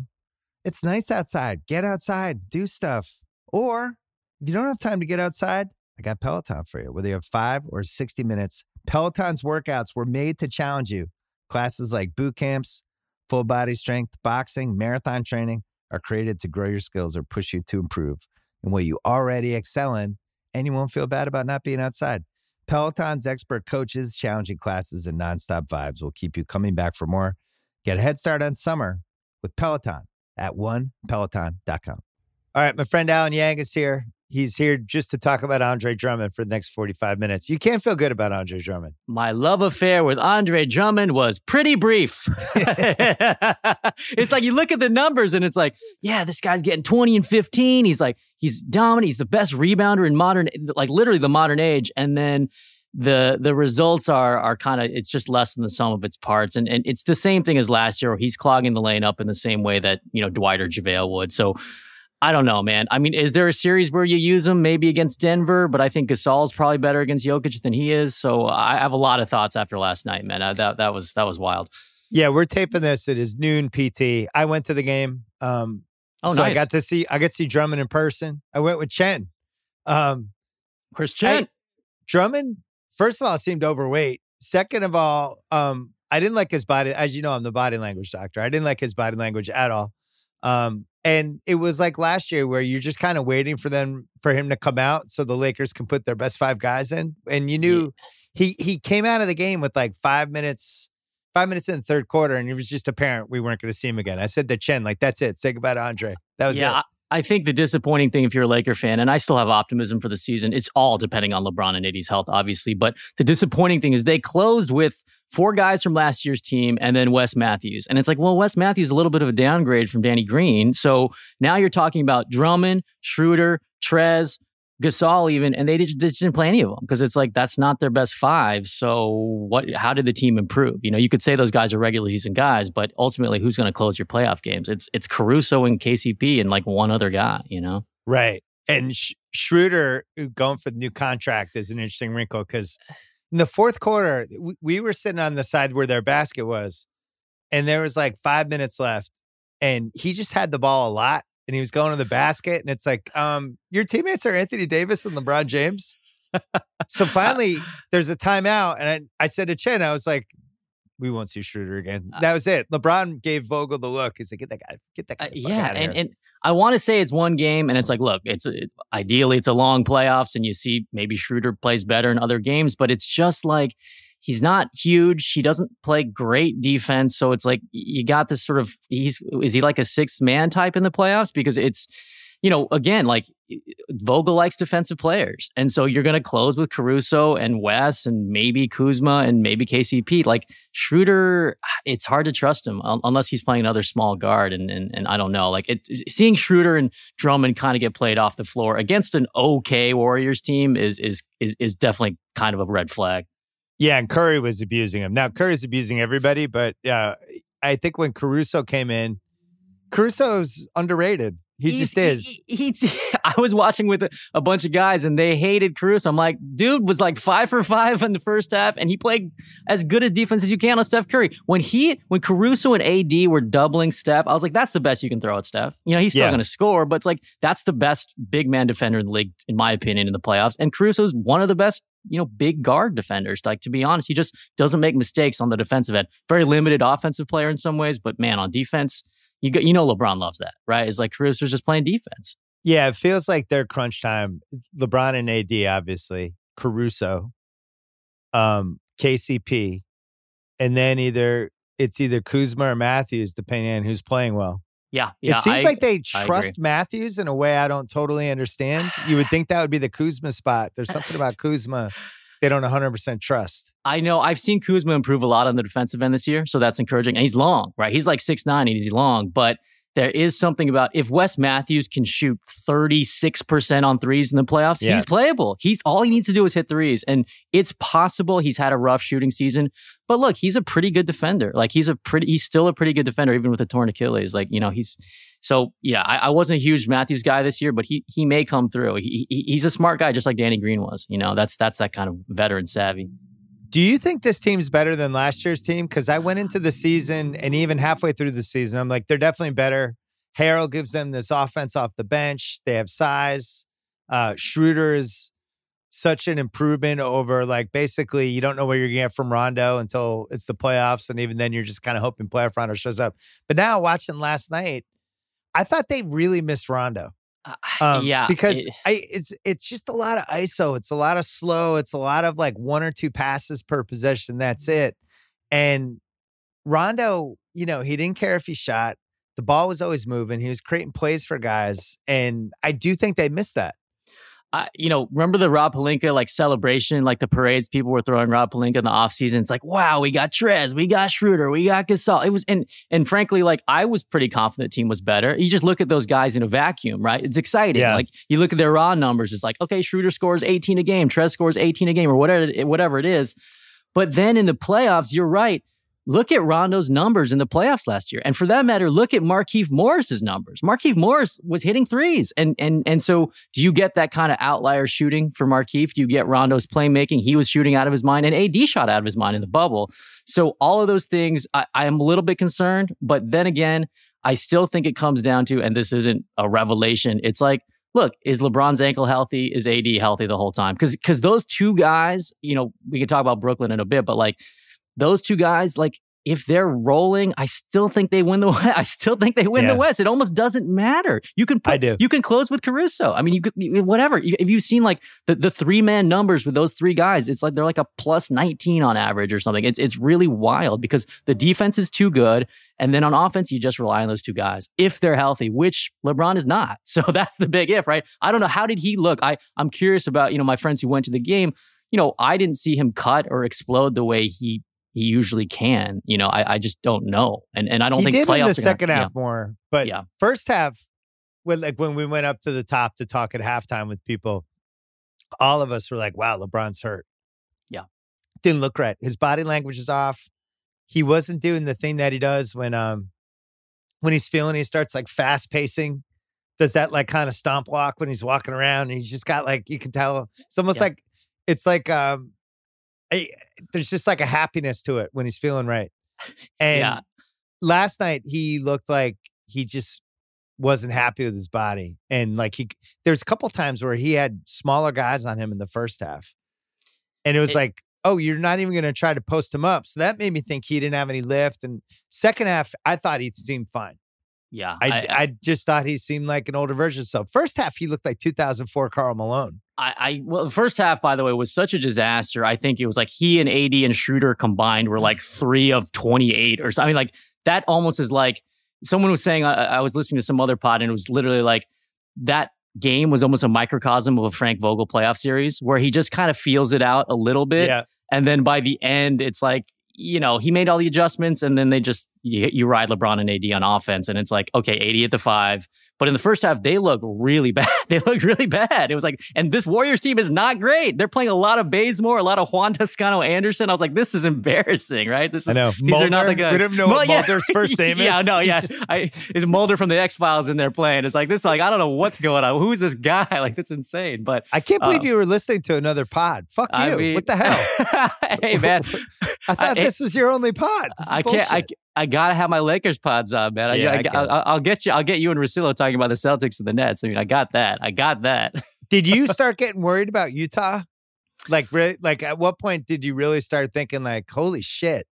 it's nice outside. Get outside, do stuff. Or if you don't have time to get outside, I got Peloton for you. Whether you have five or 60 minutes, Peloton's workouts were made to challenge you. Classes like boot camps, full body strength, boxing, marathon training are created to grow your skills or push you to improve in what you already excel in, and you won't feel bad about not being outside. Peloton's expert coaches, challenging classes, and nonstop vibes will keep you coming back for more. Get a head start on summer with Peloton at onepeloton.com. All right, my friend Alan Yang is here. He's here just to talk about Andre Drummond for the next 45 minutes. You can't feel good about Andre Drummond. My love affair with Andre Drummond was pretty brief. it's like you look at the numbers and it's like, yeah, this guy's getting 20 and 15. He's like, he's dominant. He's the best rebounder in modern, like literally the modern age. And then the the results are are kind of it's just less than the sum of its parts and and it's the same thing as last year where he's clogging the lane up in the same way that you know Dwight or JaVale would so I don't know, man. I mean, is there a series where you use him maybe against Denver? But I think Gasol's probably better against Jokic than he is. So I have a lot of thoughts after last night, man. Uh, that that was that was wild. Yeah, we're taping this. It is noon PT. I went to the game. Um, oh, so nice. I got to see I got to see Drummond in person. I went with Chen. Um, Chris Chen. Drummond, first of all, seemed overweight. Second of all, um, I didn't like his body. As you know, I'm the body language doctor. I didn't like his body language at all. Um, and it was like last year where you're just kind of waiting for them for him to come out so the Lakers can put their best five guys in. And you knew yeah. he he came out of the game with like five minutes, five minutes in the third quarter, and it was just apparent we weren't going to see him again. I said to Chen, like, that's it. Say goodbye to Andre. That was yeah, it. I think the disappointing thing, if you're a Laker fan, and I still have optimism for the season, it's all depending on LeBron and AD's health, obviously. But the disappointing thing is they closed with four guys from last year's team and then Wes Matthews. And it's like, well, Wes Matthews is a little bit of a downgrade from Danny Green. So now you're talking about Drummond, Schroeder, Trez, Gasol even, and they, did, they didn't play any of them because it's like that's not their best five. So what? How did the team improve? You know, you could say those guys are regular season guys, but ultimately, who's going to close your playoff games? It's it's Caruso and KCP and like one other guy. You know, right? And Sh- Schroeder uh, going for the new contract is an interesting wrinkle because in the fourth quarter, we, we were sitting on the side where their basket was, and there was like five minutes left, and he just had the ball a lot and he was going to the basket, and it's like, um, your teammates are Anthony Davis and LeBron James. so finally, there's a timeout, and I, I said to Chen, I was like, we won't see Schroeder again. Uh, that was it. LeBron gave Vogel the look. He said, "Get that guy, get that guy." Uh, yeah, and and I want to say it's one game, and it's like, look, it's it, ideally it's a long playoffs, and you see maybe Schroeder plays better in other games, but it's just like he's not huge. He doesn't play great defense. So it's like you got this sort of he's is he like a sixth man type in the playoffs? Because it's you know, again, like Vogel likes defensive players. And so you're going to close with Caruso and Wes and maybe Kuzma and maybe KCP. Like Schroeder, ah, it's hard to trust him unless he's playing another small guard. And, and, and I don't know, like it, seeing Schroeder and Drummond kind of get played off the floor against an okay Warriors team is, is, is, is definitely kind of a red flag. Yeah, and Curry was abusing him. Now Curry's abusing everybody, but uh, I think when Caruso came in, Caruso's underrated. He He's, just is. He, he, I was watching with a, a, bunch of guys and they hated Caruso. I'm like, dude was like five for five in the first half, and he played as good a defense as you can on Steph Curry. When he, when Caruso and AD were doubling Steph, I was like, that's the best you can throw at Steph. You know, he's still yeah. going to score, but it's like that's the best big man defender in the league, in my opinion, in the playoffs. And Caruso's one of the best you know, big guard defenders. Like to be honest, he just doesn't make mistakes on the defensive end. Very limited offensive player in some ways, but man, on defense, you got, you know, LeBron loves that, right? It's like Caruso's just playing defense. Yeah, it feels like their crunch time. LeBron and AD, obviously, Caruso, um, KCP, and then either it's either Kuzma or Matthews, depending on who's playing well. Yeah, yeah. It seems I, like they trust Matthews in a way I don't totally understand. You would think that would be the Kuzma spot. There's something about Kuzma they don't 100% trust. I know. I've seen Kuzma improve a lot on the defensive end this year, so that's encouraging. And he's long, right? He's like six nine, and he's long, but there is something about if Wes Matthews can shoot 36% on threes in the playoffs, yeah. he's playable. He's all he needs to do is hit threes. And it's possible he's had a rough shooting season. But look, he's a pretty good defender. Like he's a pretty he's still a pretty good defender, even with a torn Achilles. Like, you know, he's so yeah, I, I wasn't a huge Matthews guy this year, but he he may come through. He, he he's a smart guy, just like Danny Green was. You know, that's that's that kind of veteran savvy. Do you think this team's better than last year's team? Because I went into the season and even halfway through the season, I'm like, they're definitely better. Harrell gives them this offense off the bench. They have size. Uh, Schroeder is such an improvement over like basically you don't know where you're gonna get from Rondo until it's the playoffs, and even then you're just kind of hoping playoff Rondo shows up. But now watching last night, I thought they really missed Rondo. Um, yeah, because it, I it's it's just a lot of ISO. It's a lot of slow. It's a lot of like one or two passes per possession. That's it. And Rondo, you know, he didn't care if he shot. The ball was always moving. He was creating plays for guys, and I do think they missed that. I, you know, remember the Rob Pelinka like celebration, like the parades people were throwing Rob Pelinka in the offseason. It's like, wow, we got Trez, we got Schroeder, we got Gasol. It was and and frankly, like I was pretty confident the team was better. You just look at those guys in a vacuum, right? It's exciting. Yeah. Like you look at their raw numbers, it's like, okay, Schroeder scores 18 a game, Trez scores 18 a game, or whatever whatever it is. But then in the playoffs, you're right. Look at Rondo's numbers in the playoffs last year. And for that matter, look at Markieff Morris's numbers. Markieff Morris was hitting threes. And and and so do you get that kind of outlier shooting for Markieff? Do you get Rondo's playmaking? He was shooting out of his mind and AD shot out of his mind in the bubble. So all of those things, I, I am a little bit concerned. But then again, I still think it comes down to, and this isn't a revelation, it's like look, is LeBron's ankle healthy? Is AD healthy the whole time? Because because those two guys, you know, we can talk about Brooklyn in a bit, but like those two guys, like if they're rolling, I still think they win the West. I still think they win yeah. the West. It almost doesn't matter. You can put, I do. You can close with Caruso. I mean, you could whatever. If you've seen like the, the three man numbers with those three guys, it's like they're like a plus 19 on average or something. It's it's really wild because the defense is too good. And then on offense, you just rely on those two guys if they're healthy, which LeBron is not. So that's the big if, right? I don't know. How did he look? I, I'm curious about, you know, my friends who went to the game. You know, I didn't see him cut or explode the way he he usually can. You know, I, I just don't know, and and I don't he think did playoffs in the second gonna, half yeah. more, but yeah. first half, when like when we went up to the top to talk at halftime with people, all of us were like, "Wow, LeBron's hurt." Yeah, didn't look right. His body language is off. He wasn't doing the thing that he does when um when he's feeling. He starts like fast pacing. Does that like kind of stomp walk when he's walking around? And he's just got like you can tell. It's almost yeah. like it's like um I, there's just like a happiness to it when he's feeling right. And yeah. last night he looked like he just wasn't happy with his body. And like he there's a couple times where he had smaller guys on him in the first half. And it was it, like, oh, you're not even gonna try to post him up. So that made me think he didn't have any lift. And second half, I thought he seemed fine. Yeah. I, I, I, just thought he seemed like an older version. So first half, he looked like 2004 Karl Malone. I, I well, the first half, by the way, was such a disaster. I think it was like he and AD and Schroeder combined were like three of 28 or something. I mean, like that almost is like someone was saying, I, I was listening to some other pod and it was literally like that game was almost a microcosm of a Frank Vogel playoff series where he just kind of feels it out a little bit. Yeah. And then by the end, it's like, you know, he made all the adjustments and then they just, you, you ride LeBron and AD on offense. And it's like, okay, AD at the five. But in the first half, they look really bad. they look really bad. It was like, and this Warriors team is not great. They're playing a lot of Bazemore, a lot of Juan Toscano Anderson. I was like, this is embarrassing, right? This is, I know. These Mulder, are not the guys. We don't know what yeah. Mulder's first name is. yeah, no, yeah. I, it's Mulder from the X Files in there playing. It's like, this, like, I don't know what's going on. Who's this guy? Like, that's insane. But I can't believe um, you were listening to another pod. Fuck you. I mean, what the hell? hey, man. I thought I, this was your only pod. I can't. I, I gotta have my Lakers pods on, man. Yeah, I, will get you. I'll get you and Russillo talking about the Celtics and the Nets. I mean, I got that. I got that. did you start getting worried about Utah? Like, really? Like, at what point did you really start thinking, like, holy shit,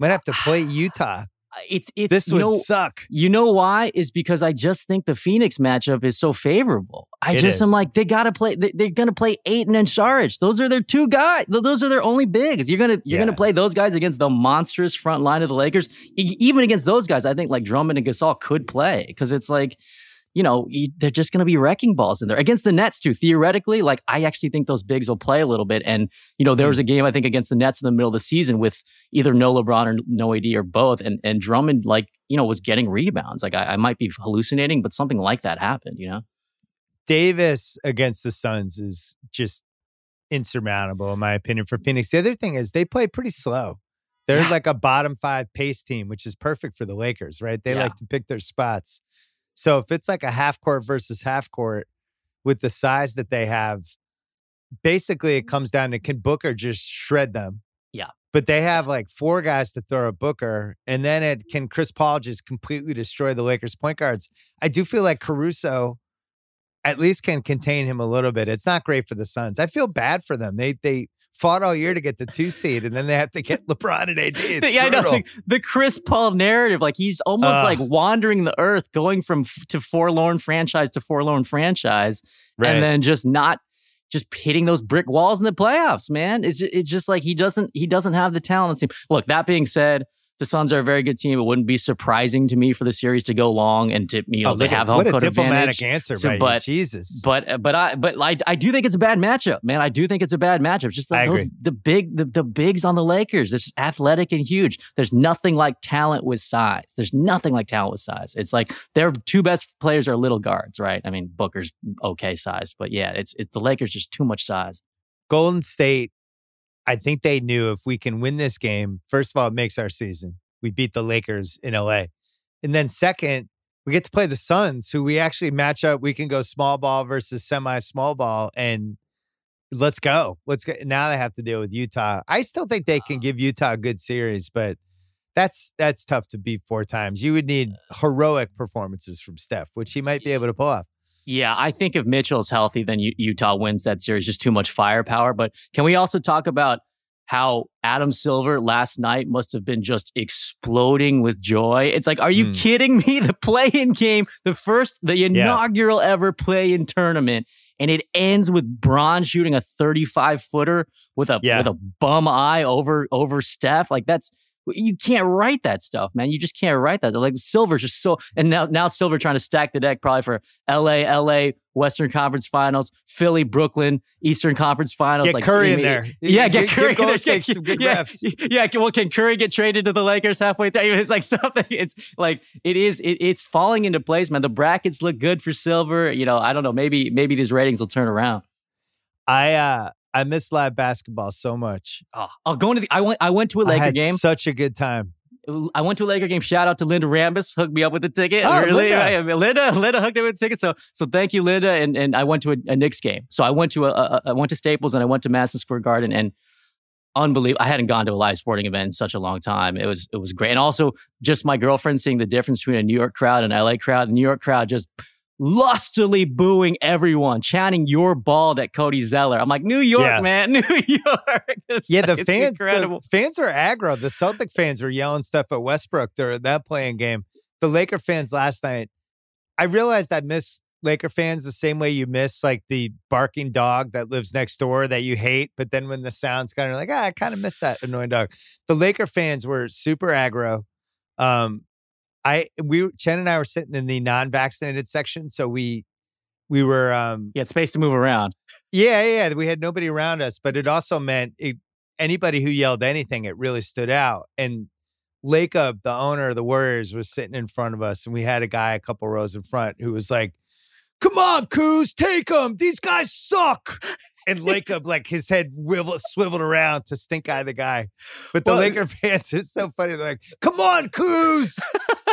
I'm gonna have to play Utah? It's it's this would know, suck. You know why? Is because I just think the Phoenix matchup is so favorable. I it just is. am like they got to play. They, are going to play Ayton and Saric. Those are their two guys. Those are their only bigs. You're gonna you're yeah. gonna play those guys against the monstrous front line of the Lakers. even against those guys, I think like Drummond and Gasol could play because it's like you know, they're just going to be wrecking balls in there against the Nets too. Theoretically, like I actually think those bigs will play a little bit. And you know, there was hmm. a game I think against the Nets in the middle of the season with either no LeBron or no AD or both, and and Drummond like you know was getting rebounds. Like I, I might be hallucinating, but something like that happened. You know, Davis against the Suns is just insurmountable in my opinion for Phoenix. The other thing is they play pretty slow. They're yeah. like a bottom five pace team, which is perfect for the Lakers, right? They yeah. like to pick their spots. So if it's like a half court versus half court with the size that they have, basically it mm-hmm. comes down to can Booker just shred them? Yeah. But they have like four guys to throw a Booker, and then it can Chris Paul just completely destroy the Lakers point guards. I do feel like Caruso at least can contain him a little bit. It's not great for the Suns. I feel bad for them. They they fought all year to get the two seed, and then they have to get LeBron and AD. It's yeah, brutal. I know the Chris Paul narrative. Like he's almost uh, like wandering the earth, going from f- to forlorn franchise to forlorn franchise, right. and then just not just hitting those brick walls in the playoffs. Man, it's it's just like he doesn't he doesn't have the talent. Look, that being said, the Suns are a very good team. It wouldn't be surprising to me for the series to go long and to you know oh, they have home what court a diplomatic advantage. answer, so, but Jesus. But but I but I, I do think it's a bad matchup, man. I do think it's a bad matchup. Just the, those, the big the, the bigs on the Lakers. It's athletic and huge. There's nothing like talent with size. There's nothing like talent with size. It's like their two best players are little guards, right? I mean Booker's okay size, but yeah, it's it's the Lakers just too much size. Golden State I think they knew if we can win this game, first of all, it makes our season. We beat the Lakers in LA. And then second, we get to play the Suns, who we actually match up. We can go small ball versus semi small ball and let's go. Let's get now they have to deal with Utah. I still think they can give Utah a good series, but that's that's tough to beat four times. You would need uh heroic performances from Steph, which he might be able to pull off. Yeah, I think if Mitchell's healthy, then U- Utah wins that series. Just too much firepower. But can we also talk about how Adam Silver last night must have been just exploding with joy. It's like, are you mm. kidding me? The play in game, the first, the inaugural yeah. ever play in tournament, and it ends with Bron shooting a 35 footer with a yeah. with a bum eye over over Steph. Like that's you can't write that stuff, man. You just can't write that. Like Silver's just so, and now now Silver trying to stack the deck probably for L.A. L.A. Western Conference Finals, Philly, Brooklyn, Eastern Conference Finals. Get like, Curry in there. Yeah, get, get Curry. Get, get, some good yeah, refs. yeah. Well, can Curry get traded to the Lakers halfway through? It's like something. It's like it is. It, it's falling into place, man. The brackets look good for Silver. You know, I don't know. Maybe maybe these ratings will turn around. I uh I miss live basketball so much. Ah, oh, I'll go into the. I went. I went to a Laker game. Such a good time. I went to a Laker game. Shout out to Linda Rambis, hooked me up with the ticket. Oh, really, Linda. Linda, Linda hooked me with the ticket. So, so thank you, Linda. And and I went to a, a Knicks game. So I went to a, a I went to Staples and I went to Madison Square Garden and unbelievable. I hadn't gone to a live sporting event in such a long time. It was it was great. And also just my girlfriend seeing the difference between a New York crowd and LA crowd. The New York crowd just lustily booing everyone, chanting "Your bald" at Cody Zeller. I'm like, New York, yeah. man, New York. It's, yeah, the fans, incredible. the fans are aggro. The Celtic fans were yelling stuff at Westbrook during that playing game. The Laker fans last night. I realized I miss Laker fans the same way you miss like the barking dog that lives next door that you hate, but then when the sound's kind of like, ah, I kind of miss that annoying dog. The Laker fans were super aggro. Um, I we Chen and I were sitting in the non-vaccinated section, so we we were um yeah space to move around. Yeah, yeah, we had nobody around us, but it also meant it, anybody who yelled anything, it really stood out. And Lacob, the owner of the Warriors, was sitting in front of us, and we had a guy a couple rows in front who was like, "Come on, Coos, take them. These guys suck." And Lacob, like his head wivel, swiveled around to stink eye the guy. But the well, Laker fans is so funny. They're like, "Come on, Kuz,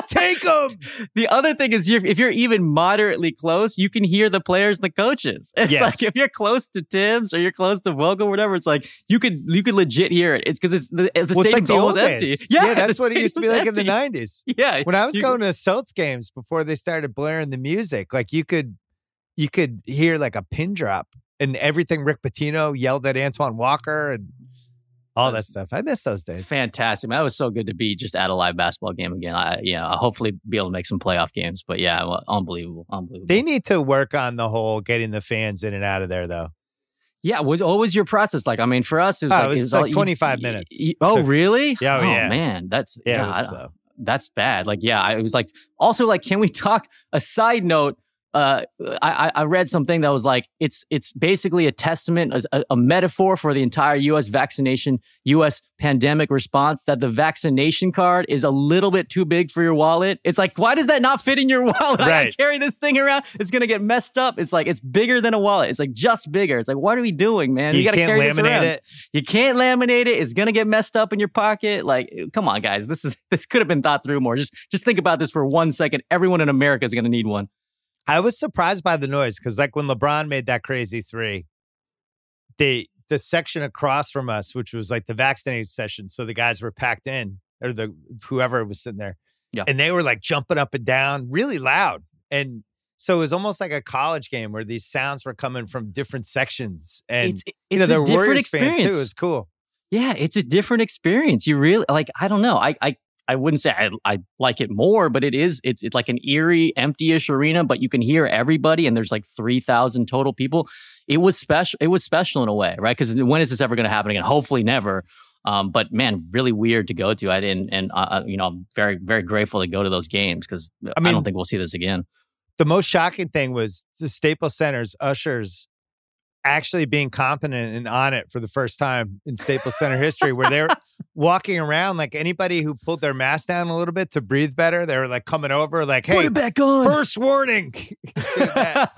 take them." The other thing is, you're, if you're even moderately close, you can hear the players and the coaches. It's yes. like if you're close to Thibs or you're close to Vogel, whatever. It's like you could you could legit hear it. It's because it's the, the well, like empty. Yeah, yeah that's what it used to be like empty. in the '90s. Yeah, when I was you, going to Celts games before they started blaring the music, like you could you could hear like a pin drop and everything Rick Pitino yelled at Antoine Walker and all that stuff. I miss those days. Fantastic. Man, that was so good to be just at a live basketball game again. I, you know, I'll hopefully be able to make some playoff games. But yeah, well, unbelievable, unbelievable. They need to work on the whole getting the fans in and out of there, though. Yeah, was what was your process like? I mean, for us, it was, oh, like, it was, it was like all, 25 you, minutes. You, oh, so, really? Yeah, oh, oh, yeah. man, that's yeah, yeah I, that's bad. Like, yeah, I was like, also like, can we talk? A side note uh, I, I read something that was like it's it's basically a testament, a, a, metaphor for the entire U.S. vaccination, U.S. pandemic response. That the vaccination card is a little bit too big for your wallet. It's like, why does that not fit in your wallet? Right. I carry this thing around. It's gonna get messed up. It's like it's bigger than a wallet. It's like just bigger. It's like, what are we doing, man? You, you gotta carry this around. It. You can't laminate it. It's gonna get messed up in your pocket. Like, come on, guys. This is this could have been thought through more. Just just think about this for one second. Everyone in America is gonna need one. I was surprised by the noise because, like, when LeBron made that crazy three, the the section across from us, which was like the vaccinated session, so the guys were packed in, or the whoever was sitting there, yeah, and they were like jumping up and down, really loud, and so it was almost like a college game where these sounds were coming from different sections, and it's, it's you know, the Warriors experience. fans too. It was cool. Yeah, it's a different experience. You really like. I don't know. I I I wouldn't say I, I like it more, but it is it's it's like an eerie, empty-ish arena, but you can hear everybody, and there's like three thousand total people. It was special. It was special in a way, right? Because when is this ever going to happen again? Hopefully, never. Um, but man, really weird to go to. I didn't, and uh, uh, you know, I'm very very grateful to go to those games because I, mean, I don't think we'll see this again. The most shocking thing was the Staples Center's ushers actually being competent and on it for the first time in Staples Center history, where they're walking around like anybody who pulled their mask down a little bit to breathe better. They were like coming over, like, "Hey, Put it back on. First warning." they got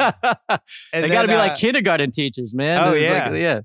to be uh, like kindergarten teachers, man. Oh yeah, like, yeah.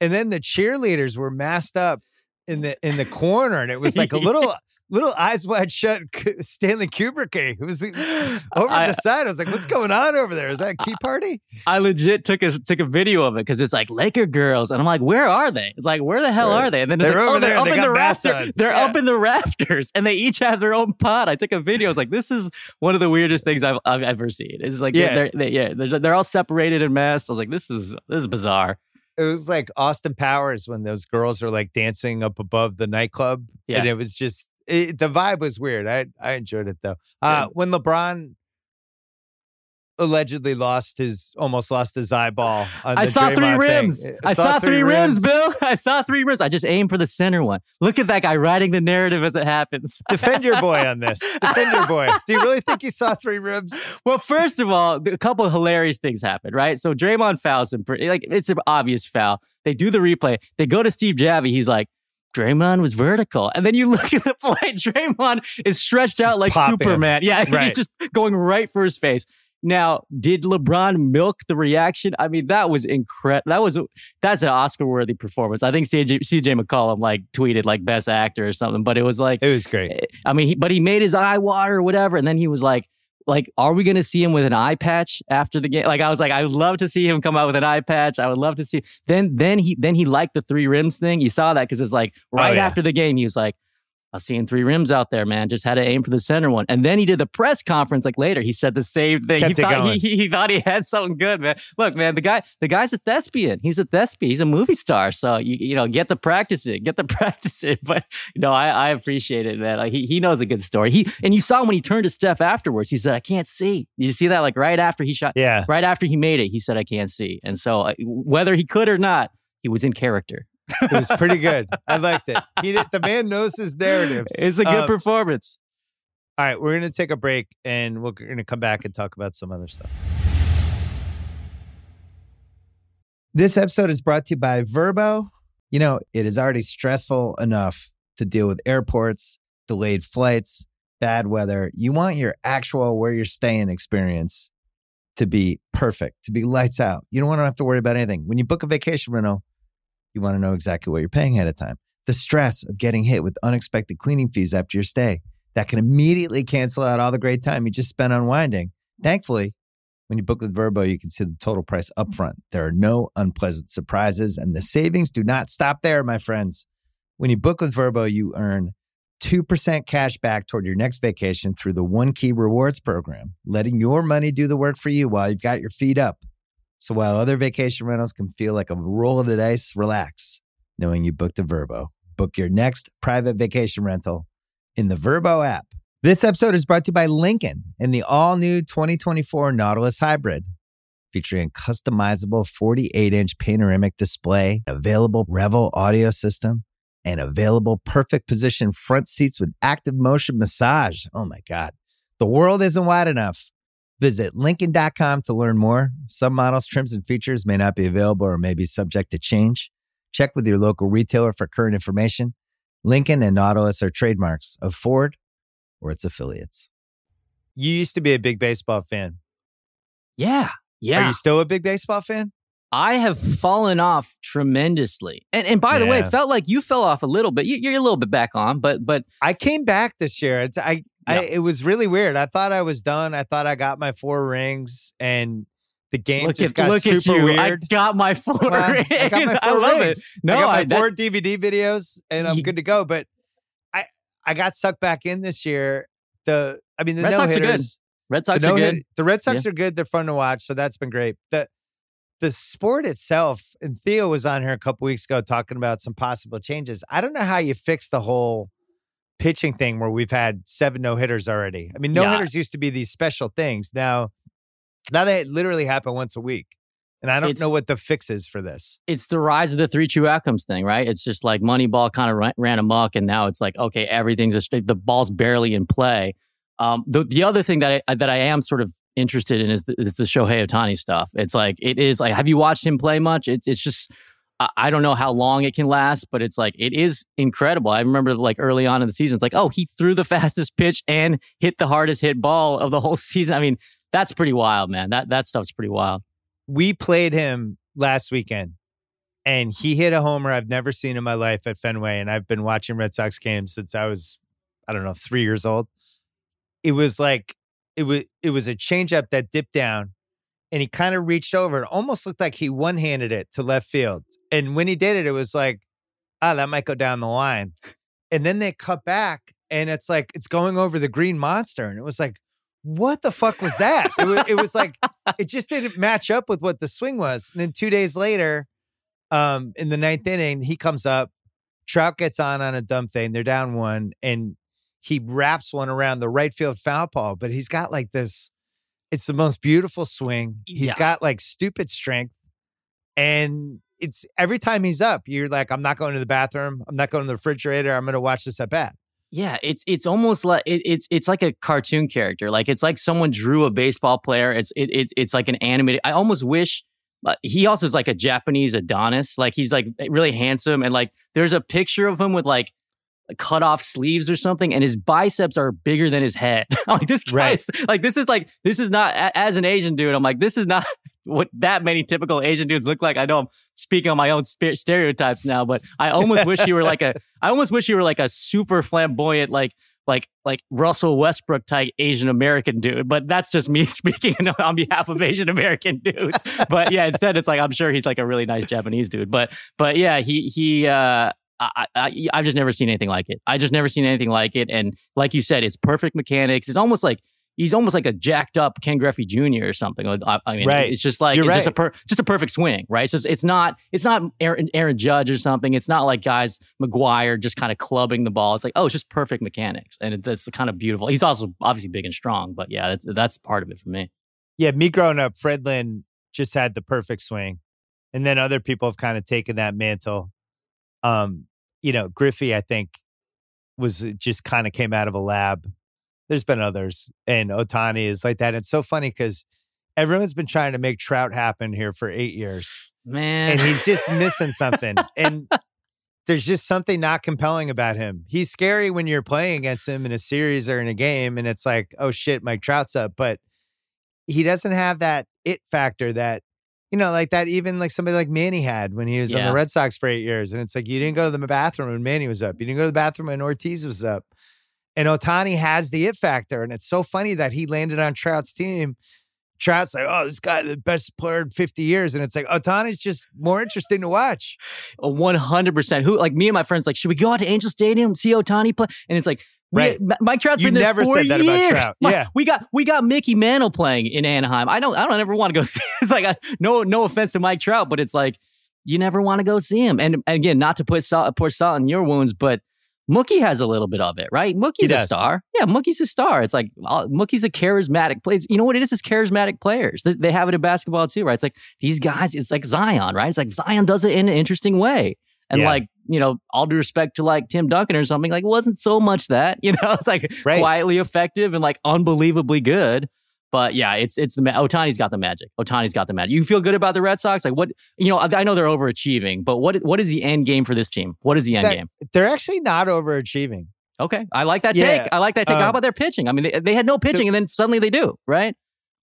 And then the cheerleaders were masked up in the in the corner, and it was like a little little eyes wide shut Stanley Kubrick. Eh? It was uh, over I, the side. I was like, "What's going on over there? Is that a key party?" I legit took a took a video of it because it's like Laker girls, and I'm like, "Where are they?" It's like, "Where the hell right. are they?" And then they're like, "Oh, they're up they in the rafters. They're yeah. up in the rafters, and they each have their own pod." I took a video. It's like this is one of the weirdest things I've, I've ever seen. It's like, yeah, they're, they, yeah, they're, they're all separated and masked. I was like, "This is this is bizarre." it was like Austin Powers when those girls are like dancing up above the nightclub. Yeah. And it was just it, the vibe was weird. I I enjoyed it though. Uh, when LeBron allegedly lost his almost lost his eyeball. I saw Draymond three rims. I, saw, three, rims, Bill. I saw three rims. I just aimed for the center one. Look at that guy writing the narrative as it happens. Defend your boy on this. Defend your boy. Do you really think he saw three rims? Well, first of all, a couple of hilarious things happened, right? So Draymond fouls him. Like it's an obvious foul. They do the replay. They go to Steve Javie. He's like, Draymond was vertical. And then you look at the play, Draymond is stretched out like Superman. Him. Yeah, right. he's just going right for his face. Now, did LeBron milk the reaction? I mean, that was incredible. That was that's an Oscar-worthy performance. I think CJ, CJ McCollum like tweeted like best actor or something, but it was like it was great. Eh, I mean, he, but he made his eye water or whatever, and then he was like, like, are we going to see him with an eye patch after the game? Like, I was like, I would love to see him come out with an eye patch. I would love to see. Then, then he, then he liked the three rims thing. You saw that because it's like oh, right oh, yeah. after the game, he was like, I was seeing three rims out there, man. Just had to aim for the center one. And then he did the press conference like later. He said the same thing. He thought he, he, he, thought he had something good, man. Look, man, the guy the guy's a thespian. He's a thespian. He's a movie star. So you you know, get the practice in, get the practice in. But you know, I, I appreciate it, man. Like he he knows a good story. He and you saw when he turned to Steph afterwards, he said, I can't see. You see that like right after he shot yeah. right after he made it, he said, I can't see. And so uh, whether he could or not, he was in character. It was pretty good. I liked it. He the man knows his narratives. It's a good um, performance. All right, we're going to take a break and we're going to come back and talk about some other stuff. This episode is brought to you by Vrbo. You know, it is already stressful enough to deal with airports, delayed flights, bad weather. You want your actual where you're staying experience to be perfect, to be lights out. You don't want to have to worry about anything. When you book a vacation rental, you want to know exactly what you're paying ahead of time. The stress of getting hit with unexpected cleaning fees after your stay that can immediately cancel out all the great time you just spent unwinding. Thankfully, when you book with Vrbo, you can see the total price upfront. There are no unpleasant surprises, and the savings do not stop there, my friends. When you book with Vrbo, you earn 2% cash back toward your next vacation through the One Key Rewards program, letting your money do the work for you while you've got your feet up. So while other vacation rentals can feel like a roll of the dice, relax knowing you booked a Vrbo. Book your next private vacation rental in the Vrbo app. This episode is brought to you by Lincoln and the all new 2024 Nautilus Hybrid, featuring a customizable 48 inch panoramic display, available Revel audio system, and available perfect position front seats with active motion massage. Oh my God. The world isn't wide enough Visit Lincoln.com to learn more. Some models, trims, and features may not be available or may be subject to change. Check with your local retailer for current information. Lincoln and Nautilus are trademarks of Ford or its affiliates. You used to be a big baseball fan. Yeah. Yeah. Are you still a big baseball fan? I have fallen off tremendously. And and by the way, it felt like you fell off a little bit. You, are a little bit back on, but but I came back this year. It's, I I, it was really weird. I thought I was done. I thought I got my four rings, and the game look just at, got look super weird. I got my four well, rings. I got my four I love rings. it. No, I got my I, four that, DVD videos, and I'm good to go. But I I got sucked back in this year. The I mean the Red no Sox hitters. Red Sox are good. The Red Sox yeah. are good. They're fun to watch, so that's been great. The the sport itself, and Theo was on here a couple weeks ago talking about some possible changes. I don't know how you fix the whole pitching thing where we've had seven no hitters already. I mean, no hitters yeah. used to be these special things. Now, now they literally happen once a week. And I don't it's, know what the fix is for this. It's the rise of the three true outcomes thing, right? It's just like Moneyball kind of ran, ran amok, and now it's like, okay, everything's just the ball's barely in play. Um, the the other thing that I, that I am sort of interested in is the, is the Shohei Ohtani stuff. It's like it is like, have you watched him play much? It's it's just I don't know how long it can last, but it's like it is incredible. I remember like early on in the season, it's like, oh, he threw the fastest pitch and hit the hardest hit ball of the whole season. I mean, that's pretty wild, man. That that stuff's pretty wild. We played him last weekend and he hit a homer I've never seen in my life at Fenway. And I've been watching Red Sox games since I was I don't know, three years old. It was like it was it was a changeup that dipped down, and he kind of reached over. It almost looked like he one handed it to left field. And when he did it, it was like, ah, that might go down the line. And then they cut back, and it's like it's going over the green monster, and it was like, what the fuck was that? it, was, it was like it just didn't match up with what the swing was. And then two days later, um, in the ninth inning, he comes up. Trout gets on on a dumb thing. They're down one, and he wraps one around the right field foul pole. But he's got like this. It's the most beautiful swing. He's yeah. got like stupid strength, and it's every time he's up, you're like, I'm not going to the bathroom. I'm not going to the refrigerator. I'm going to watch this at bat. Yeah, it's it's almost like it, it's it's like a cartoon character. Like it's like someone drew a baseball player. It's it, it's it's like an animated. I almost wish but he also is like a Japanese Adonis. Like he's like really handsome and like there's a picture of him with like cut off sleeves or something and his biceps are bigger than his head. I'm like this guy's right. like this is like this is not as an Asian dude. I'm like this is not what that many typical Asian dudes look like. I know I'm speaking on my own stereotypes now, but I almost wish you were like a I almost wish you were like a super flamboyant like like like Russell Westbrook type Asian American dude. But that's just me speaking on behalf of Asian American dudes. But yeah, instead it's like I'm sure he's like a really nice Japanese dude. But but yeah, he he uh I, I I've just never seen anything like it. I just never seen anything like it. And like you said, it's perfect mechanics. It's almost like he's almost like a jacked up Ken Griffey Jr. or something. I, I mean, right. it's just like You're it's right. just a per, just a perfect swing, right? It's just it's not it's not Aaron, Aaron Judge or something. It's not like guys McGwire just kind of clubbing the ball. It's like oh, it's just perfect mechanics, and it, it's kind of beautiful. He's also obviously big and strong, but yeah, that's that's part of it for me. Yeah, me growing up, Fred Lynn just had the perfect swing, and then other people have kind of taken that mantle. Um, you know, Griffey, I think, was uh, just kind of came out of a lab there's been others, and Ohtani is like that. It's so funny because everyone's been trying to make Trout happen here for eight years, man, and he's just missing something. and there's just something not compelling about him. He's scary when you're playing against him in a series or in a game, and it's like, oh shit, Mike Trout's up, but he doesn't have that it factor that you know, like that, even like somebody like Manny had when he was yeah. on the Red Sox for eight years. And it's like, you didn't go to the bathroom when Manny was up. You didn't go to the bathroom when Ortiz was up. And Ohtani has the it factor. And it's so funny that he landed on Trout's team. Trout's like, oh, this guy, the best player in 50 years. And it's like, Ohtani's just more interesting to watch. 100%. Who, like me and my friends, like, should we go out to Angel Stadium, see Otani play? And it's like, Right. We, Mike Trout's you been there never said that years. about Trout. Yeah. we got we got Mickey Mantle playing in Anaheim. I don't I don't ever want to go see. It's like a, no no offense to Mike Trout, but it's like you never want to go see him. And, and again, not to put salt, pour salt in your wounds, but Mookie has a little bit of it, right? Mookie's a star. Yeah, Mookie's a star. It's like uh, Mookie's a charismatic player. You know what it is? It's charismatic players. They, they have it in basketball too, right? It's like these guys. It's like Zion, right? It's like Zion does it in an interesting way. And yeah. like, you know, all due respect to like Tim Duncan or something, like it wasn't so much that, you know, it's like right. quietly effective and like unbelievably good. But yeah, it's it's the Ohtani's got the magic. Ohtani's got the magic. You feel good about the Red Sox? Like what? You know, I know they're overachieving, but what what is the end game for this team? What is the end that, game? They're actually not overachieving. Okay, I like that yeah. take. I like that take. Um, How about their pitching? I mean, they, they had no pitching, the, and then suddenly they do, right?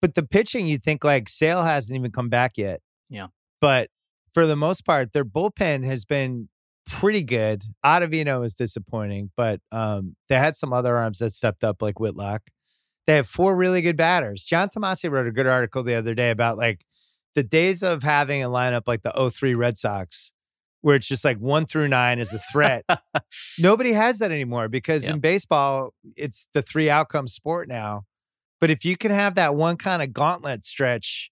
But the pitching, you think like Sale hasn't even come back yet. Yeah. But for the most part, their bullpen has been pretty good. Ottavino is disappointing, but um, they had some other arms that stepped up, like Whitlock. They have four really good batters. John Tomase wrote a good article the other day about like the days of having a lineup like the 03 Red Sox, where it's just like one through nine is a threat. Nobody has that anymore because in baseball, it's the three outcome sport now. But if you can have that one kind of gauntlet stretch,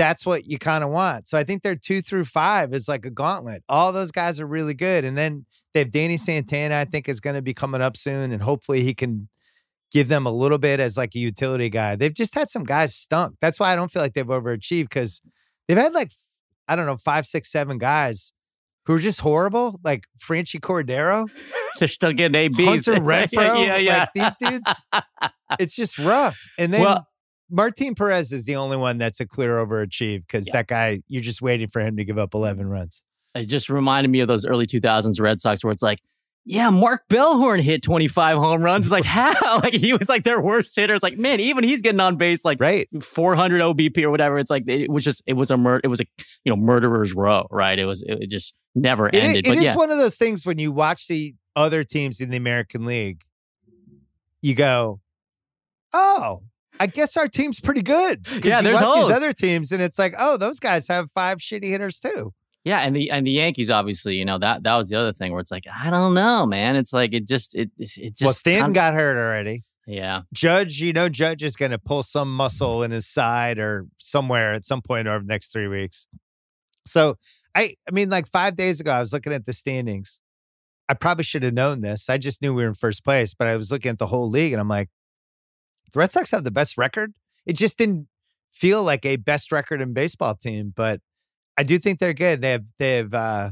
that's what you kind of want. So I think their two through five is like a gauntlet. All those guys are really good. And then they have Danny Santana, I think, is going to be coming up soon. And hopefully he can give them a little bit as like a utility guy. They've just had some guys stunk. That's why I don't feel like they've overachieved because they've had like I don't know five, six, seven guys who are just horrible, like Franchy Cordero. They're still getting ABs. Hunter Renfroe. yeah, yeah. Like these dudes, it's just rough. And then well, Martin Perez is the only one that's a clear overachieve because yeah. that guy, you're just waiting for him to give up 11 runs. It just reminded me of those early 2000s Red Sox where it's like, yeah, Mark Bellhorn hit 25 home runs. It's like, how? like he was like their worst hitter. It's like, man, even he's getting on base like right. 400 OBP or whatever. It's like it was just it was a murder, it was a you know murderer's row, right? It was it just never it ended. Is, it is yeah. one of those things when you watch the other teams in the American League, you go, oh, I guess our team's pretty good. Yeah, there's watch these other teams, and it's like, oh, those guys have five shitty hitters too. Yeah, and the and the Yankees obviously, you know that that was the other thing where it's like I don't know, man. It's like it just it it, it just well, Stanton got hurt already. yeah Judge, you know, Judge is going to pull some muscle in his side or somewhere at some point over the next three weeks. So, I, I mean, like five days ago, I was looking at the standings. I probably should have known this. I just knew we were in first place, but I was looking at the whole league and I'm like, the Red Sox have the best record. It just didn't feel like a best record in baseball team, but I do think they're good. They have, they have, uh,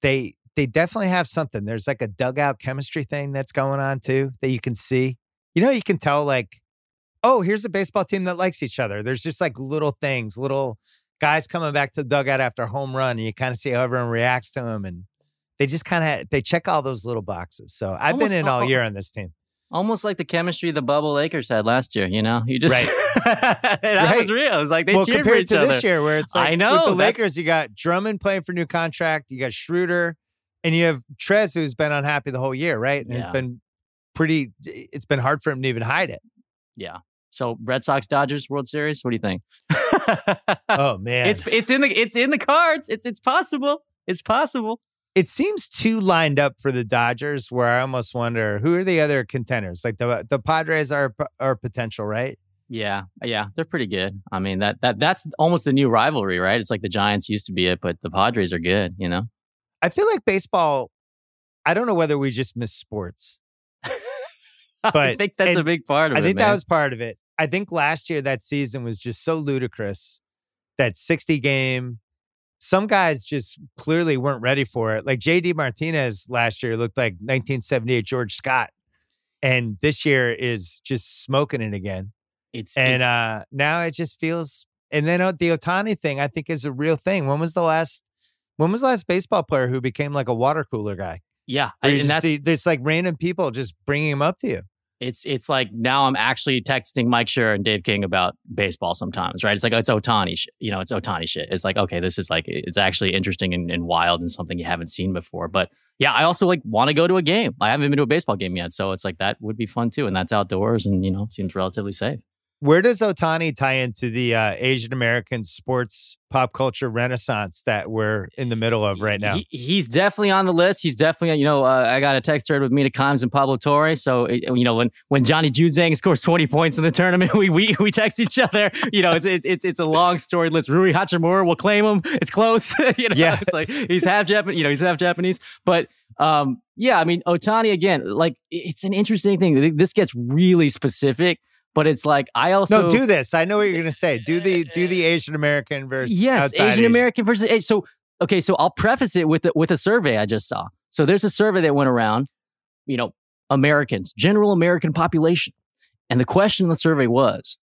they, they definitely have something. There's like a dugout chemistry thing that's going on too that you can see. You know, you can tell like, oh, here's a baseball team that likes each other. There's just like little things, little guys coming back to the dugout after a home run, and you kind of see how everyone reacts to them, and they just kind of they check all those little boxes. So I've Almost been in all year on this team. Almost like the chemistry the bubble Lakers had last year. You know, you just Right. that Right. was real. It's like they well, cheered for compared each to other. this year, where it's like I with know, the Lakers, you got Drummond playing for new contract, you got Schroeder, and you have Trez, who's been unhappy the whole year, right? And it's Yeah. been pretty. It's been hard for him to even hide it. Yeah. So Red Sox Dodgers World Series. What do you think? Oh man, it's it's in the it's in the cards. It's it's possible. It's possible. It seems too lined up for the Dodgers, where I almost wonder who are the other contenders. Like the the Padres are are potential, right? Yeah, yeah, they're pretty good. I mean that that that's almost the new rivalry, right? It's like the Giants used to be it, but the Padres are good. You know. I feel like baseball. I don't know whether we just miss sports. but I think that's a big part of I it. I think that was part of it. I think last year that season was just so ludicrous. That 60 game, some guys just clearly weren't ready for it. Like JD Martinez last year looked like 1978 George Scott. And this year is just smoking it again. it's And it's- uh, now it just feels. And then uh, the Ohtani thing, I think, is a real thing. When was the last? When was the last baseball player who became like a water cooler guy? yeah, I, and that's see, there's like random people just bringing him up to you. It's it's like now I'm actually texting Mike Schur and Dave King about baseball sometimes, right? It's like it's Ohtani, sh- you know, it's Ohtani shit. It's like okay, this is like it's actually interesting and, and wild and something you haven't seen before. But yeah, I also like want to go to a game. I haven't been to a baseball game yet, so it's like that would be fun too, and that's outdoors and you know seems relatively safe. Where does Ohtani tie into the uh, Asian American sports pop culture renaissance that we're in the middle of right now? He, he's definitely on the list. He's definitely, you know, uh, I got a text thread with Mina Kimes and Pablo Torre. So, it- you know, when when Johnny Juzang scores 20 points in the tournament, we we, we text each other. You know, it's it's it's, it's a long story list. Rui Hachimura will claim him. It's close. you know, Yeah. it's like he's half Japanese, you know, he's half Japanese. But um, yeah, I mean, Ohtani again, like it's an interesting thing. This gets really specific, but it's like I also no, do this. I know what you're going to say. Do the do the Asian American versus yes, Asian American versus Asian. So okay, so I'll preface it with the, with a survey I just saw. So there's a survey that went around, you know, Americans, general American population, and the question in the survey was,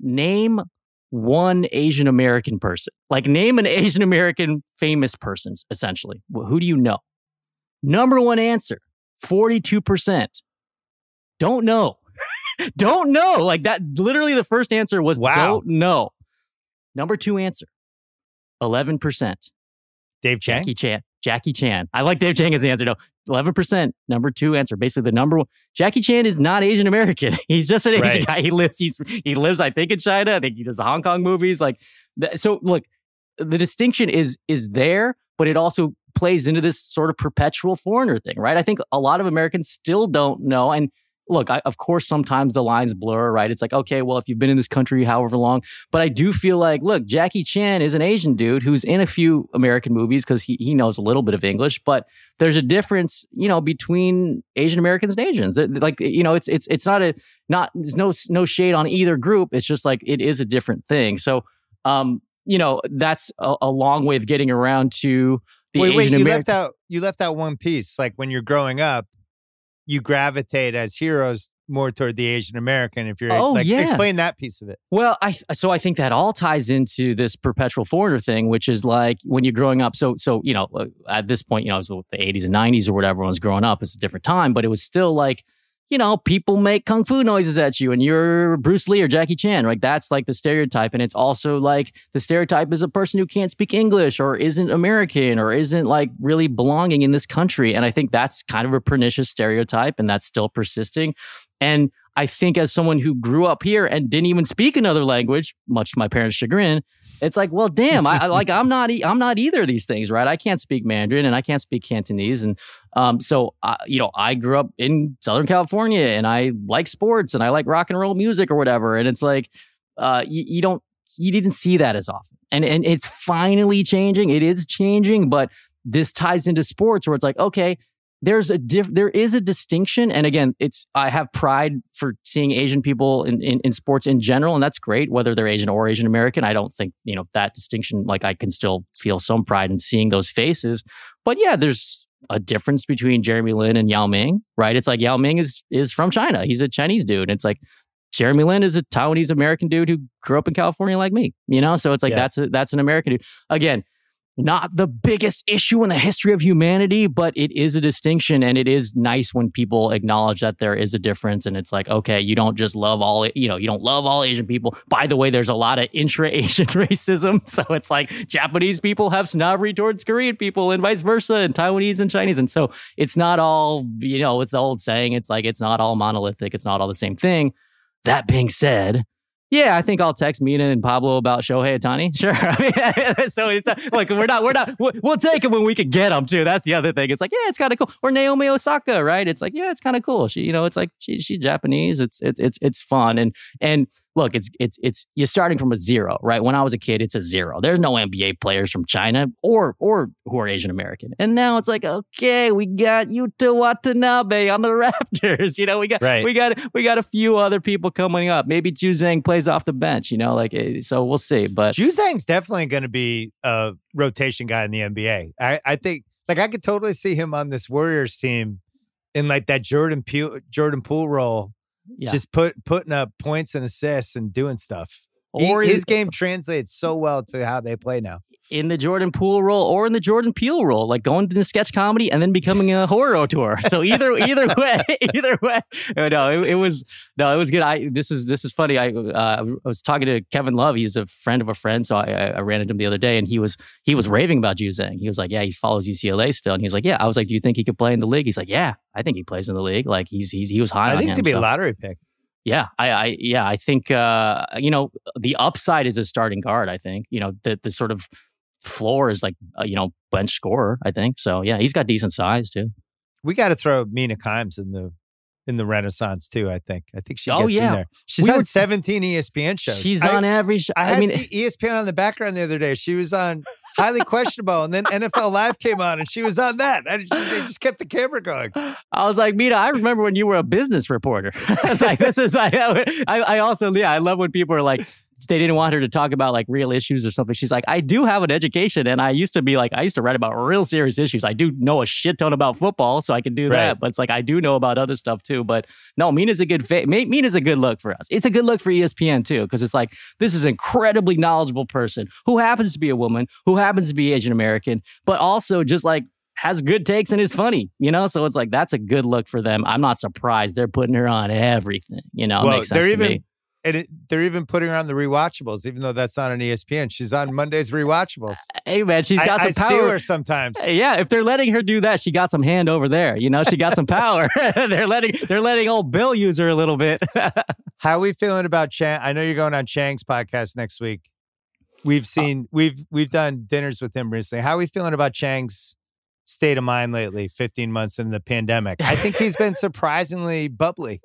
name one Asian American person. Like name an Asian American famous person. Essentially, well, who do you know? Number one answer: forty-two percent. Don't know. don't know. Like that. Literally, the first answer was Wow. don't know. Number two answer: eleven percent. Dave Chang. Jackie Chan. Jackie Chan. I like Dave Chang as the answer. No, eleven percent. Number two answer. Basically, the number one. Jackie Chan is not Asian American. He's just an Asian Right. guy. He lives. He's he lives. I think in China. I think he does Hong Kong movies. Like th- so. Look, the distinction is is there, but it also plays into this sort of perpetual foreigner thing, right? I think a lot of Americans still don't know. And look, I, of course, sometimes the lines blur, right? It's like, okay, well, if you've been in this country however long, but I do feel like, look, Jackie Chan is an Asian dude who's in a few American movies because he, he knows a little bit of English, but there's a difference, you know, between Asian Americans and Asians. Like, you know, it's it's it's not a not there's no no shade on either group. It's just like it is a different thing. So, um, you know, that's a, a long way of getting around to the Asian. wait, wait. You American. left out you left out one piece. Like when you're growing up, you gravitate as heroes more toward the Asian American. If you're Oh, like, yeah. explain that piece of it. Well, I so I think that all ties into this perpetual foreigner thing, which is like when you're growing up. So so you know uh, at this point, you know, it was the 80s and 90s or whatever. When I was growing up, it's a different time, but it was still like you know, people make kung fu noises at you and you're Bruce Lee or Jackie Chan. Like that's like the stereotype. And it's also like the stereotype is a person who can't speak English or isn't American or isn't like really belonging in this country. And I think that's kind of a pernicious stereotype and that's still persisting. And I think as someone who grew up here and didn't even speak another language, much to my parents' chagrin, it's like, well, damn, I, I like I'm not e- I'm not either of these things, right? I can't speak Mandarin and I can't speak Cantonese, and um, so uh, you know, I grew up in Southern California and I like sports and I like rock and roll music or whatever, and it's like, uh, you, you don't you didn't see that as often, and and it's finally changing. It is changing, but this ties into sports where it's like, okay, there's a diff there is a distinction and again it's i have pride for seeing asian people in, in, in sports in general and that's great whether they're asian or asian american i don't think you know that distinction like i can still feel some pride in seeing those faces but yeah there's a difference between jeremy lin and yao ming right it's like yao ming is is from china he's a chinese dude it's like Jeremy Lin is a Taiwanese American dude who grew up in California like me, you know. So it's like yeah. that's a, that's an American dude. Again, not the biggest issue in the history of humanity, but it is a distinction. And it is nice when people acknowledge that there is a difference. And it's like, okay, you don't just love all, you know, you don't love all Asian people. By the way, there's a lot of intra Asian racism. So it's like Japanese people have snobbery towards Korean people and vice versa, and Taiwanese and Chinese. And so it's not all, you know, it's the old saying, it's like, it's not all monolithic, it's not all the same thing. That being said, yeah, I think I'll text Mina and Pablo about Shohei Ohtani. Sure. I mean, so it's uh, like we're not, we're not, we'll take him when we can get him too. That's the other thing. It's like, yeah, it's kind of cool. Or Naomi Osaka, right? It's like, yeah, it's kind of cool. She, you know, it's like she, she's Japanese. It's, it's, it's, it's fun. And, and look, it's, it's, it's, you're starting from a zero, right? When I was a kid, it's a zero. There's no NBA players from China or, or who are Asian American. And now it's like, okay, we got Yuta Watanabe on the Raptors. You know, we got, right. we got, we got a few other people coming up. Maybe Juzang plays off the bench, you know, like, eh, so we'll see. But Juzang's definitely going to be a rotation guy in the NBA. I, I think, like, I could totally see him on this Warriors team in like that Jordan Poole, Jordan Poole role, yeah. just put putting up points and assists and doing stuff. Or he, his game translates so well to how they play now in the Jordan Poole role or in the Jordan Peele role, like going to the sketch comedy and then becoming a horror auteur. So either either way, either way, no, it, it, was no, it was good. I this is this is funny. I uh, I was talking to Kevin Love. He's a friend of a friend, so I, I ran into him the other day, and he was he was raving about Juzang. He was like, "Yeah, he follows UCLA still," and he was like, "Yeah." I was like, "Do you think he could play in the league?" He's like, "Yeah, I think he plays in the league. Like he's he's he was high." I think he's gonna be so. a lottery pick. Yeah, I, I, yeah, I think uh, you know the upside is a starting guard. I think you know the the sort of floor is like uh, you know bench scorer. I think so. Yeah, he's got decent size too. We got to throw Mina Kimes in the in the Renaissance too. I think. I think she oh, gets yeah. in there. She's we on were, 17 ESPN shows. She's I, on every. Sh- I, I mean, ESPN on the background the other day. She was on highly questionable, and then NFL Live came on, and she was on that. And they just kept the camera going. I was like, Mina, I remember when you were a business reporter. like, this is. I, I also, yeah, I love when people are like, they didn't want her to talk about like real issues or something. She's like, I do have an education and I used to be like, I used to write about real serious issues. I do know a shit ton about football, so I can do right. that. But it's like, I do know about other stuff too. But no, Mina's a good fit. Mina's a good look for us. It's a good look for ESPN too, because it's like, this is an incredibly knowledgeable person who happens to be a woman, who happens to be Asian American, but also just like has good takes and is funny, you know? So it's like, that's a good look for them. I'm not surprised they're putting her on everything, you know? Well, they're even. Me and it, they're even putting her on the rewatchables, even though that's not on ESPN. She's on Monday's rewatchables. Hey man, she's got I, some I power. Steal her sometimes. Yeah, if they're letting her do that, she got some hand over there. You know, she got some power. they're letting they're letting old Bill use her a little bit. How are we feeling about Chang? I know you're going on Chang's podcast next week. We've uh seen we've we've done dinners with him recently. How are we feeling about Chang's state of mind lately? 15 months in the pandemic, I think he's been surprisingly bubbly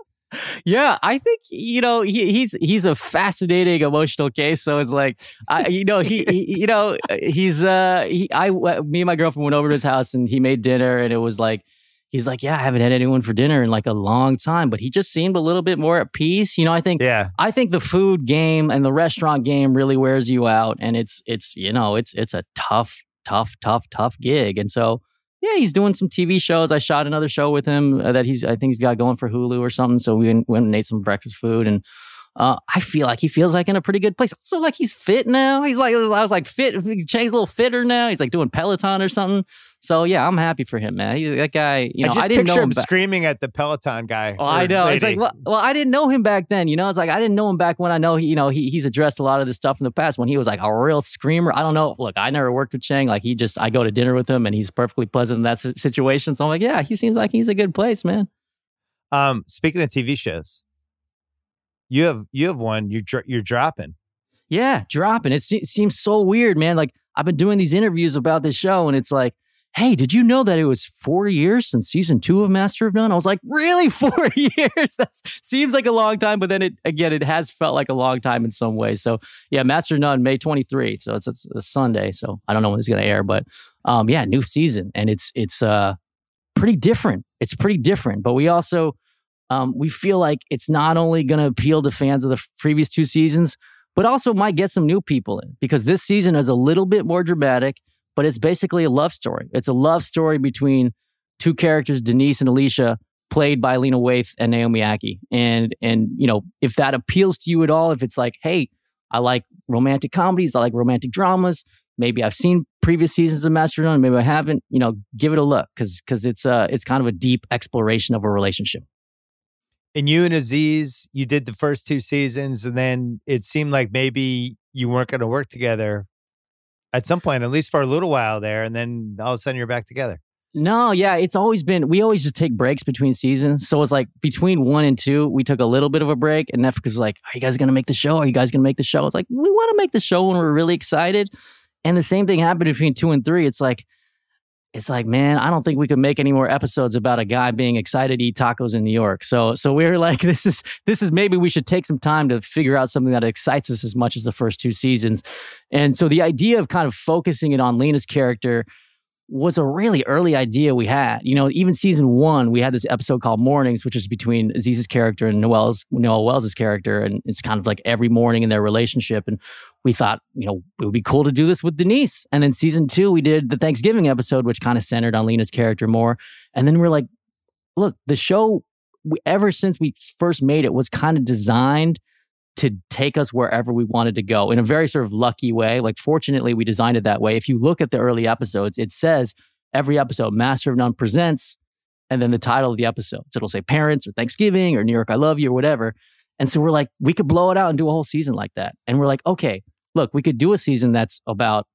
yeah, I think you know he, he's he's a fascinating emotional case. So it's like, I, you know, he, he, you know he's uh he I me and my girlfriend went over to his house and he made dinner and it was like he's like, yeah, I haven't had anyone for dinner in like a long time, but he just seemed a little bit more at peace. You know, I think yeah, I think the food game and the restaurant game really wears you out, and it's it's you know it's it's a tough tough tough tough gig, and so yeah, he's doing some TV shows. I shot another show with him uh, that he's I think he's got going for Hulu or something. So we went, went and ate some breakfast food and uh, I feel like he feels like in a pretty good place. Also, like he's fit now. He's like I was like fit. Chang's a little fitter now. He's like doing Peloton or something. So yeah, I'm happy for him, man. He, that guy, you know, I, just I didn't picture know him him screaming at the Peloton guy. Oh, I know. It's like, well, well, I didn't know him back then. You know, it's like I didn't know him back when I know he, you know, he, he's addressed a lot of this stuff in the past when he was like a real screamer. I don't know. Look, I never worked with Chang. Like he just, I go to dinner with him and he's perfectly pleasant in that situation. So I'm like, yeah, he seems like he's a good place, man. Um, speaking of TV shows, you have you have one you're you're dropping. Yeah, dropping. It se- seems so weird, man. Like I've been doing these interviews about this show, and it's like, hey, did you know that it was four years since season two of Master of None? I was like, really, four years? That seems like a long time, but then it again, it has felt like a long time in some ways. So yeah, Master of None, May twenty three. So it's, it's a Sunday. So I don't know when it's gonna air, but um, yeah, new season, and it's it's uh pretty different. It's pretty different, but we also um, we feel like it's not only going to appeal to fans of the previous two seasons, but also might get some new people in because this season is a little bit more dramatic, but it's basically a love story. It's a love story between two characters, Denise and Alicia, played by Lena Waithe and Naomi Ackie. And and you know, if that appeals to you at all, if it's like, hey, I like romantic comedies, I like romantic dramas. Maybe I've seen previous seasons of None, maybe I haven't. You know, give it a look because because it's uh it's kind of a deep exploration of a relationship. And you and Aziz, you did the first two seasons, and then it seemed like maybe you weren't going to work together at some point, at least for a little while there, and then all of a sudden you're back together. No, yeah, it's always been. We always just take breaks between seasons. So it's like between one and two, we took a little bit of a break, and Netflix was like, "Are you guys gonna make the show? Are you guys gonna make the show?" It's like we want to make the show, and we're really excited. And the same thing happened between two and three. It's like, it's like, man, I don't think we could make any more episodes about a guy being excited to eat tacos in New York. So, so we were like, this is this is maybe we should take some time to figure out something that excites us as much as the first two seasons. And so the idea of kind of focusing it on Lena's character was a really early idea we had. You know, even season one, we had this episode called Mornings, which is between Aziz's character and Noel's Noel Wells's character, and it's kind of like every morning in their relationship. And we thought, you know, it would be cool to do this with Denise. And then season two, we did the Thanksgiving episode, which kind of centered on Lena's character more. And then we're like, look, the show, ever since we first made it, was kind of designed to take us wherever we wanted to go in a very sort of lucky way. Like, fortunately, we designed it that way. If you look at the early episodes, it says every episode, Master of None presents, and then the title of the episode. So it'll say Parents or Thanksgiving or New York, I Love You or whatever. And so we're like, we could blow it out and do a whole season like that. And we're like, okay, look, we could do a season that's about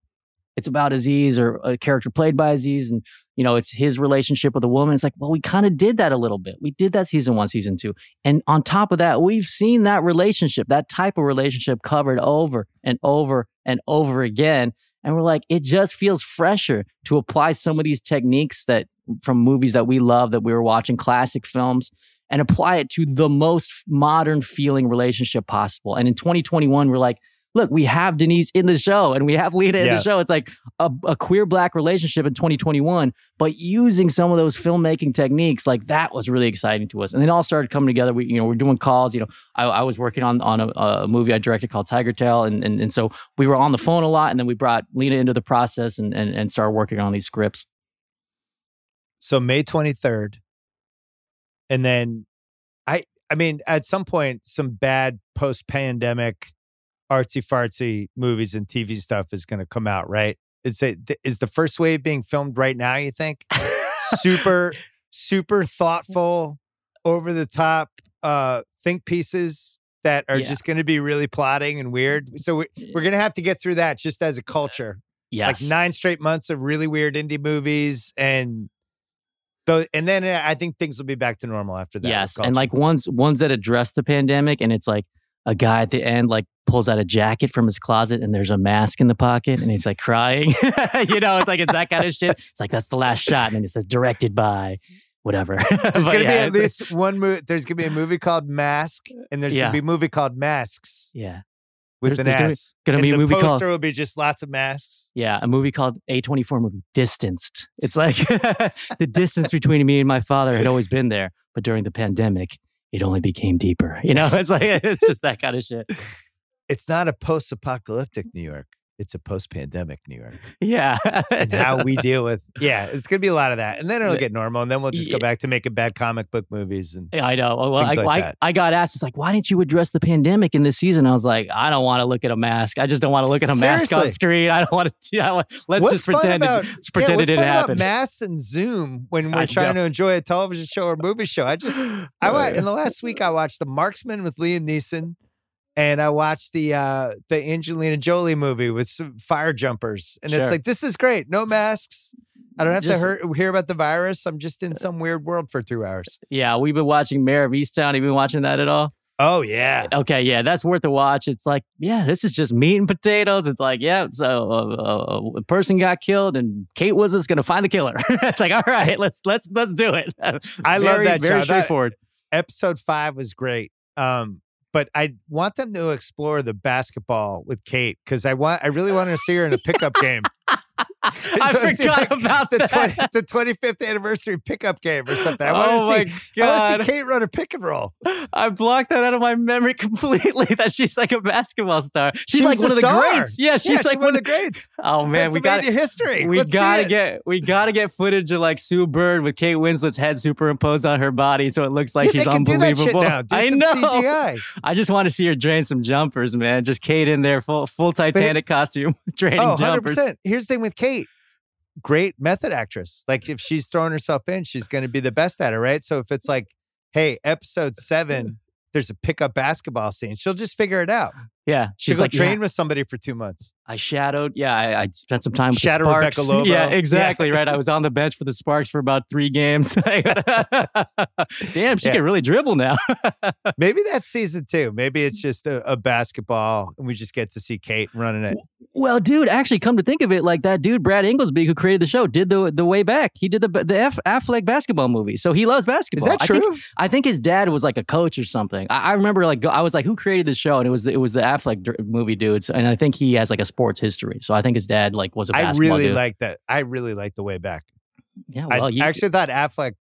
it's about Aziz or a character played by Aziz, and you know, it's his relationship with a woman. It's like, well, we kind of did that a little bit. We did that season one, season two. And on top of that, we've seen that relationship, that type of relationship covered over and over and over again. And we're like, it just feels fresher to apply some of these techniques that from movies that we love, that we were watching, classic films, and apply it to the most modern feeling relationship possible. And in 2021, we're like, look, we have Denise in the show and we have Lena in Yeah. the show. It's like a, a queer black relationship in 2021, but using some of those filmmaking techniques, like that was really exciting to us. And then all started coming together. We, you know, we're doing calls. You know, I, I was working on on a, a movie I directed called Tigertail, and, and and so we were on the phone a lot, and then we brought Lena into the process and and, and started working on these scripts. So May 23rd. And then I I mean, at some point, some bad post-pandemic artsy fartsy movies and TV stuff is gonna come out, right? Is it is the first wave being filmed right now, you think? super, super thoughtful, over the top uh think pieces that are Yeah. just gonna be really plotting and weird. So we, we're gonna have to get through that just as a culture. Yes. like nine straight months of really weird indie movies and though and then uh, i think things will be back to normal after that yes, and like ones ones that address the pandemic, and it's like a guy at the end like pulls out a jacket from his closet, and there's a mask in the pocket, and he's like crying. you know, it's like it's that kind of shit. It's like that's the last shot, and then it says directed by whatever. there's But gonna be at least one movie there's gonna be a movie called mask and there's Yeah. gonna be a movie called masks yeah, with There's- an there's gonna- gonna And be a the movie poster called- will be just lots of masks yeah, a movie called A24 movie Distanced. It's like the distance between me and my father had always been there, but during the pandemic, it only became deeper. You know, it's like it's just that kind of shit. it's not a post-apocalyptic new york it's a post-pandemic New York. Yeah. and how we deal with yeah, it's gonna be a lot of that. And then it'll get normal. And then we'll just go back to making bad comic book movies and Yeah, I know. Well, I, like I. I got asked, it's like, why didn't you address the pandemic in this season? I was like, I don't want to look at a mask. I just don't want to look at a mask on screen. I don't want to. I want, let's what's just pretend, about, it, pretend yeah, it what's didn't fun happen. about masks and Zoom when we're I trying know. to enjoy a television show or movie show? I just I wa- oh, in the last week I watched The Marksman with Liam Neeson, and I watched the uh the Angelina Jolie movie with some fire jumpers, and it's like this is great. No masks. I don't have Just- to hear, hear about the virus. I'm just in some weird world for two hours. yeah, we've been watching Mare of Easttown. Have you been watching that at all? Oh yeah, Okay, yeah, that's worth a watch. It's like, yeah, this is just meat and potatoes. It's like, yeah, so uh, uh, a person got killed, and Kate Winslet's gonna find the killer. it's like, all right, let's let's let's do it. I love that Very show. That- straightforward. episode five was great. Um, but I want them to explore the basketball with Kate because I want I really want to see her in a pickup game. I So forgot like about the that. 20, the 25th anniversary pickup game or something. I want oh to my see I want to see Kate run a pick and roll. I blocked that out of my memory completely. That she's like a basketball star. She's She like one of the star. greats. Yeah, she's yeah, like she one of the greats. Oh man, we got history. we Let's gotta it. get we gotta get footage of like Sue Bird with Kate Winslet's head superimposed on her body, so it looks like yeah, she's they can do that shit unbelievable. I know. CGI. I just want to see her drain some jumpers, man. Just Kate in there, full full Titanic costume, draining Oh, jumpers. 100%. Here's the thing with Kate. Great method actress. Like if she's throwing herself in, she's going to be the best at it, right? So if it's like, hey, episode seven, there's a pickup basketball scene, she'll just figure it out. Yeah, she's go like, trained yeah, with somebody for two months. I shadowed. Yeah, I, I spent some time with Shadow the Rebecca Lobo. Yeah, Yeah. exactly. Right. I was on the bench for the Sparks for about three games. Damn, she Yeah. can really dribble now. Maybe that's season two. Maybe it's just a, a basketball and we just get to see Kate running it. Well, dude, actually, come to think of it, like that dude Brad Ingelsby who created the show did the the way back. He did the the F, Affleck basketball movie, so he loves basketball. Is that I true? think, I think his dad was like a coach or something. I, I remember like go, I was like, who created this show? And it was the, it was the Affleck movie dudes, and I think he has like a sports history. So I think his dad like was a I really dude. like that. I really like the way back. yeah, I you, actually thought Affleck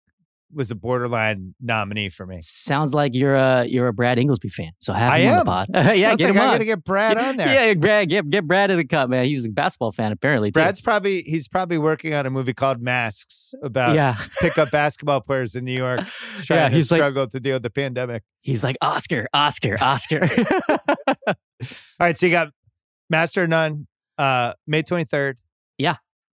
was a borderline nominee for me. sounds like you're a you're a Brad Ingelsby fan. So have I him am. on the pod. yeah, Sounds get like him I on. gotta get Brad on there. Yeah, Brad, get get Brad in the cup, man. He's a basketball fan apparently. Too. Brad's probably he's probably working on a movie called Masks about yeah. pickup basketball players in New York trying Yeah, to he's like- struggle to deal with the pandemic. He's like Oscar, Oscar, Oscar. All right, so you got Master None, uh, May twenty third.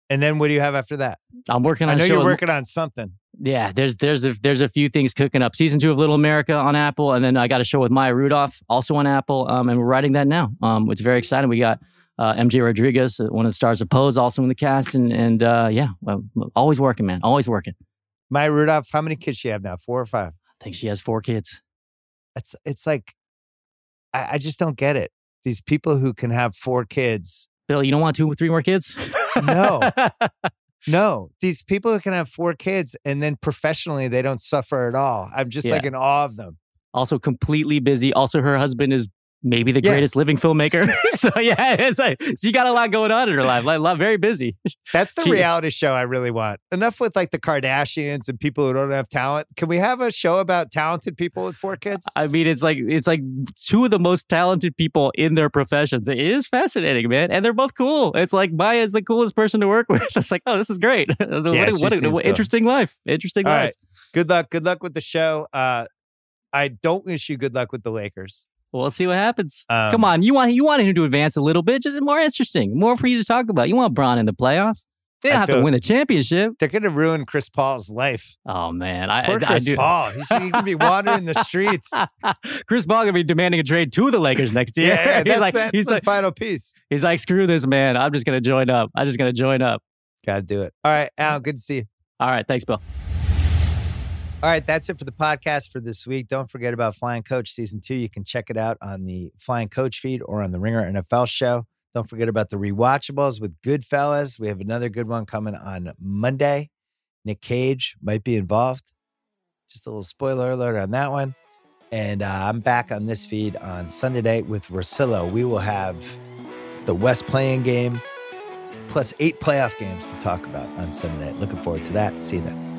And then what do you have after that? I'm working on. I know you're working on something. Yeah, there's there's a there's a few things cooking up. Season two of Little America on Apple, and then I got a show with Maya Rudolph also on Apple, um, and we're writing that now. Um, it's very exciting. We got uh, MJ Rodriguez, uh, one of the stars of Pose, also in the cast, and and uh, yeah, well, always working, man, always working. Maya Rudolph, how many kids she have now? Four or five? I think she has four kids. It's it's like I, I just don't get it. These people who can have four kids. Bill, you don't want two or three more kids? No. No, these people who can have four kids and then professionally they don't suffer at all. I'm just like in awe of them. also completely busy. Also, her husband is maybe the Yeah. greatest living filmmaker. so yeah, it's like she got a lot going on in her life. Like, very busy. That's the She- reality show I really want. Enough with like the Kardashians and people who don't have talent. Can we have a show about talented people with four kids? I mean, it's like it's like two of the most talented people in their professions. It is fascinating, man, and they're both cool. It's like Maya is the coolest person to work with. It's like, oh, this is great. what a, she what what interesting life. Interesting All life. right. Good luck. Good luck with the show. Uh, I don't wish you good luck with the Lakers. We'll see what happens. Um, Come on, you want you want him to advance a little bit, just more interesting, more for you to talk about. You want Bron in the playoffs? They I don't have to win the championship. They're going to ruin Chris Paul's life. Oh man, I, Poor I, I Chris do. Paul. He's going to be wandering the streets. Chris Paul gonna be demanding a trade to the Lakers next year. Yeah, yeah, he's that's, like, that's he's the like, final piece. he's like, screw this, man. I'm just gonna join up. I'm just gonna join up. Got to do it. All right, Al, good to see you. All right, thanks, Bill. All right, that's it for the podcast for this week. Don't forget about Flying Coach Season 2. You can check it out on the Flying Coach feed or on the Ringer NFL show. Don't forget about the rewatchables with Goodfellas. We have another good one coming on Monday. Nick Cage might be involved. Just a little spoiler alert on that one. And uh, I'm back on this feed on Sunday night with Russillo. We will have the West play-in game plus eight playoff games to talk about on Sunday night. Looking forward to that. See you then.